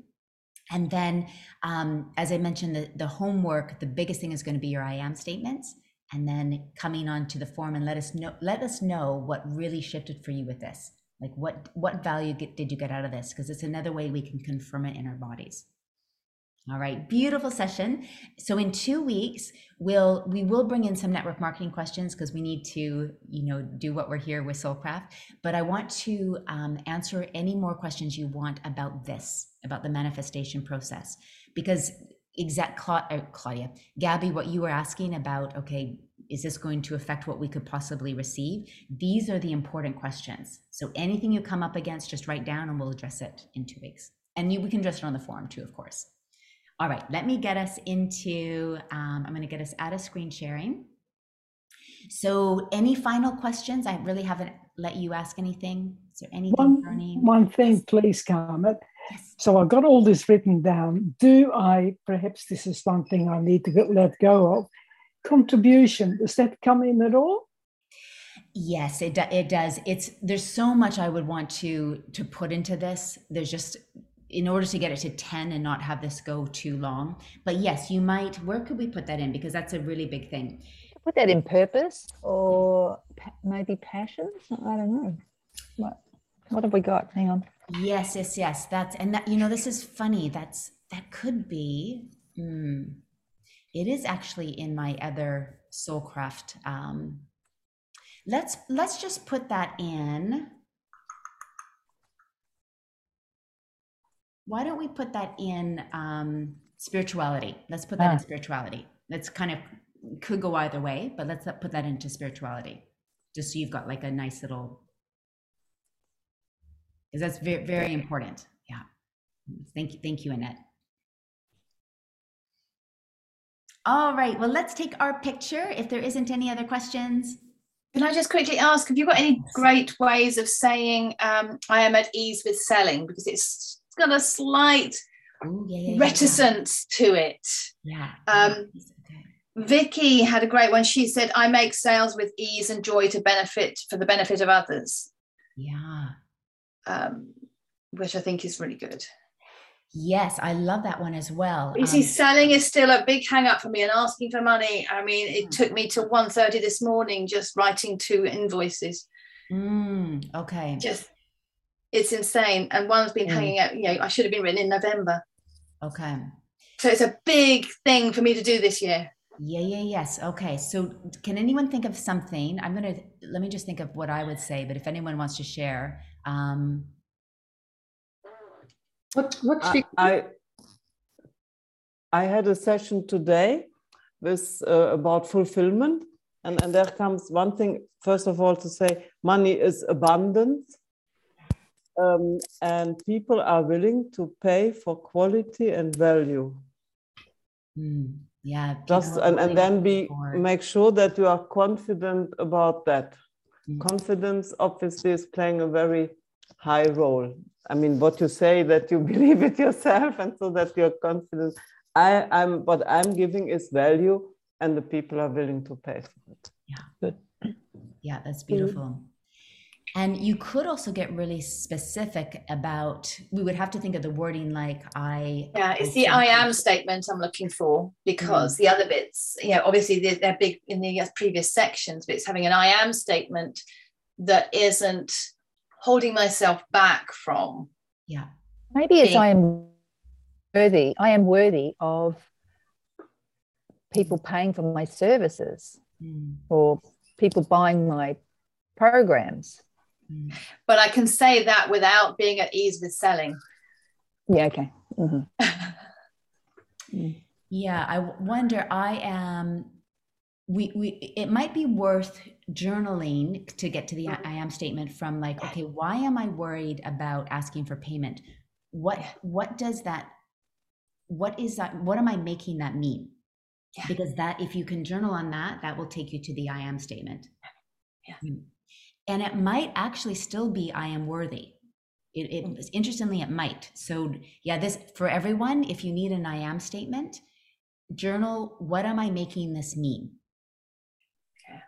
And then, um, as I mentioned, the, the homework, the biggest thing is going to be your I am statements. And then coming on to the form and let us know, let us know what really shifted for you with this. Like what, what value get, did you get out of this? Because it's another way we can confirm it in our bodies. All right, beautiful session. So in two weeks, we'll we will bring in some network marketing questions because we need to, you know, do what we're here with Soulcraft. But I want to um, answer any more questions you want about this, about the manifestation process, because exact Cla- uh, Claudia, Gabby, what you were asking about, okay, is this going to affect what we could possibly receive? These are the important questions. So anything you come up against, just write down, and we'll address it in two weeks. And you, we can address it on the forum too, of course. All right, let me get us into, um, I'm going to get us out of screen sharing. So, any final questions? I really haven't let you ask anything. Is there anything One, burning? one thing, please, Carmen. Yes. So I got all this written down. Do I, perhaps this is one thing I need to let go of, contribution, does that come in at all? Yes, it do, it does. It's there's so much I would want to to put into this. There's just in order to get it to 10 and not have this go too long. But yes, you might where could we put that in because that's a really big thing. Put that in purpose or maybe passions. I don't know. What what have we got? Hang on. Yes, yes, yes. That's and that you know this is funny. That's that could be. Hmm, it is actually in my other Soulcraft. Um, let's let's just put that in. Why don't we put that in um, spirituality? Let's put that in Ah. spirituality. That's kind of could go either way, but let's put that into spirituality, just so you've got like a nice little because that's very very important. Yeah. Thank you, thank you, Annette. All right. Well, let's take our picture. If there isn't any other questions. Can I just quickly ask, have you got any great ways of saying um, I am at ease with selling? Because it's got a slight Ooh, yeah, yeah, yeah, reticence to it. Yeah. Um. Vicky had a great one. She said, I make sales with ease and joy to benefit for the benefit of others, Yeah. um, which I think is really good. Yes, I love that one as well. You see, Um, selling is still a big hang up for me and asking for money. I mean, it took me to 1.30 this morning just writing two invoices. mm, okay. Just it's insane. And one's been Mm. hanging out, you know, I should have been written in November. Okay. So it's a big thing for me to do this year. Yeah, yeah, yes. Okay. So can anyone think of something? I'm going to let me just think of what I would say, but if anyone wants to share, um, What, what's I, I I had a session today with uh, about fulfillment, and and there comes one thing. First of all, to say money is abundant, um, and people are willing to pay for quality and value. mm, yeah. Just and, and then be make sure that you are confident about that. Mm. Confidence obviously is playing a very high role. I mean, what you say that you believe it yourself, and so that you're confident. I, I'm what I'm giving is value, and the people are willing to pay for it. Yeah. Good. Yeah, that's beautiful. And you could also get really specific about, we would have to think of the wording like I. Yeah, it's the I am statement I'm looking for mm. because the other bits, you know, obviously they're, they're big in the uh, previous sections, but it's having an I am statement that isn't holding myself back from. Yeah. Maybe it's being- I am worthy. I am worthy of people mm. paying for my services Mm, or people buying my programs. Mm. But I can say that without being at ease with selling. Yeah, okay. Mhm. Yeah, I wonder. I am. We we. It might be worth journaling to get to the I I am statement from like, okay, why am I worried about asking for payment? What what does that? What is that? What am I making that mean? Yeah. Because that, if you can journal on that, that will take you to the I am statement. Yeah. And it might actually still be I am worthy. It, it interestingly, it might. So yeah, this for everyone. If you need an I am statement, journal. What am I making this mean? Okay.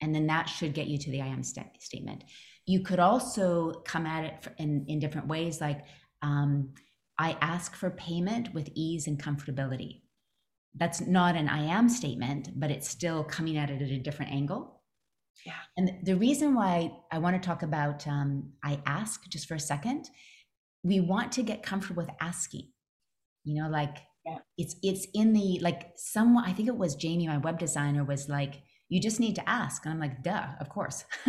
And then that should get you to the I am sta- statement. You could also come at it in in different ways, like um, I ask for payment with ease and comfortability. That's not an I am statement, but it's still coming at it at a different angle. Yeah. And the reason why I want to talk about um, I ask just for a second, we want to get comfortable with asking. You know, like Yeah. it's it's in the like someone I think it was Jamie, my web designer, was like, you just need to ask. And I'm like, duh, of course.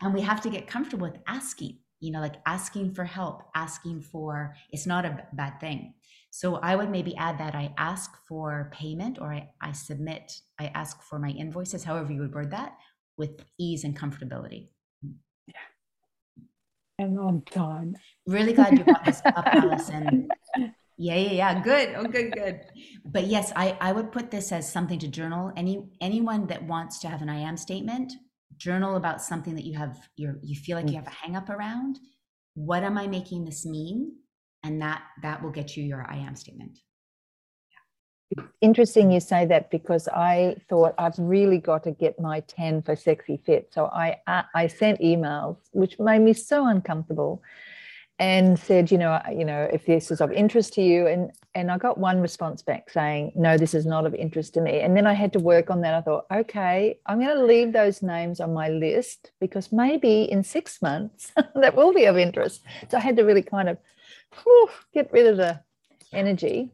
and we have to get comfortable with asking, you know, like asking for help, asking for it's not a bad thing. So I would maybe add that I ask for payment or I, I submit, I ask for my invoices, however you would word that, with ease and comfortability. And on time. Really glad you brought this up, Allison. Yeah, yeah, yeah. Good. Oh, good, good. But yes, I, I would put this as something to journal. Any anyone that wants to have an I am statement, journal about something that you have you're you feel like you have a mm. hang up around. What am I making this mean? And that that will get you your I am statement. Interesting you say that because I thought I've really got to get my 10 for sexy fit. So I I, I sent emails which made me so uncomfortable and said, you know, uh, you know, if this is of interest to you and and I got one response back saying, no, this is not of interest to me. And then I had to work on that. I thought, okay, I'm going to leave those names on my list because maybe in 6 months that will be of interest. So I had to really kind of whew, get rid of the energy.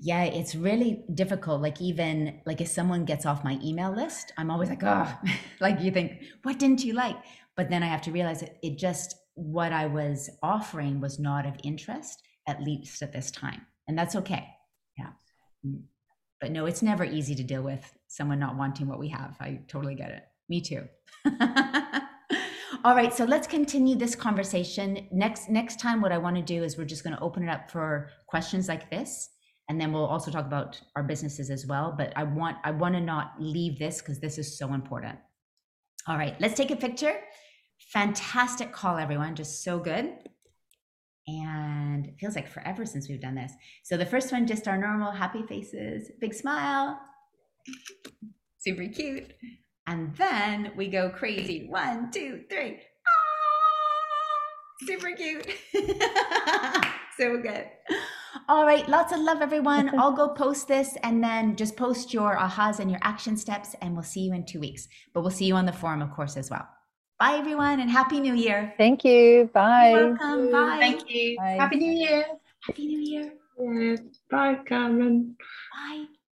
Yeah, it's really difficult. Like even like if someone gets off my email list, I'm always like, oh, like you think, what didn't you like? But then I have to realize it, it just what I was offering was not of interest, at least at this time. And that's okay. Yeah. Mm. But no, it's never easy to deal with someone not wanting what we have. I totally get it. Me too. All right, so let's continue this conversation. Next next time what I want to do is we're just going to open it up for questions like this and then we'll also talk about our businesses as well, but I want I want to not leave this cuz this is so important. All right, let's take a picture. Fantastic call everyone, just so good. And it feels like forever since we've done this. So the first one just our normal happy faces, big smile. Super cute. And then we go crazy. One, two, three. Ah, super cute. so good. All right, lots of love, everyone. I'll go post this and then just post your ahas and your action steps, and we'll see you in two weeks. But we'll see you on the forum, of course, as well. Bye, everyone, and Happy New Year. Thank you. Bye. You're welcome. Bye. Thank you. Bye. Happy New Year. Happy New Year. Yeah. Bye, Carmen. Bye.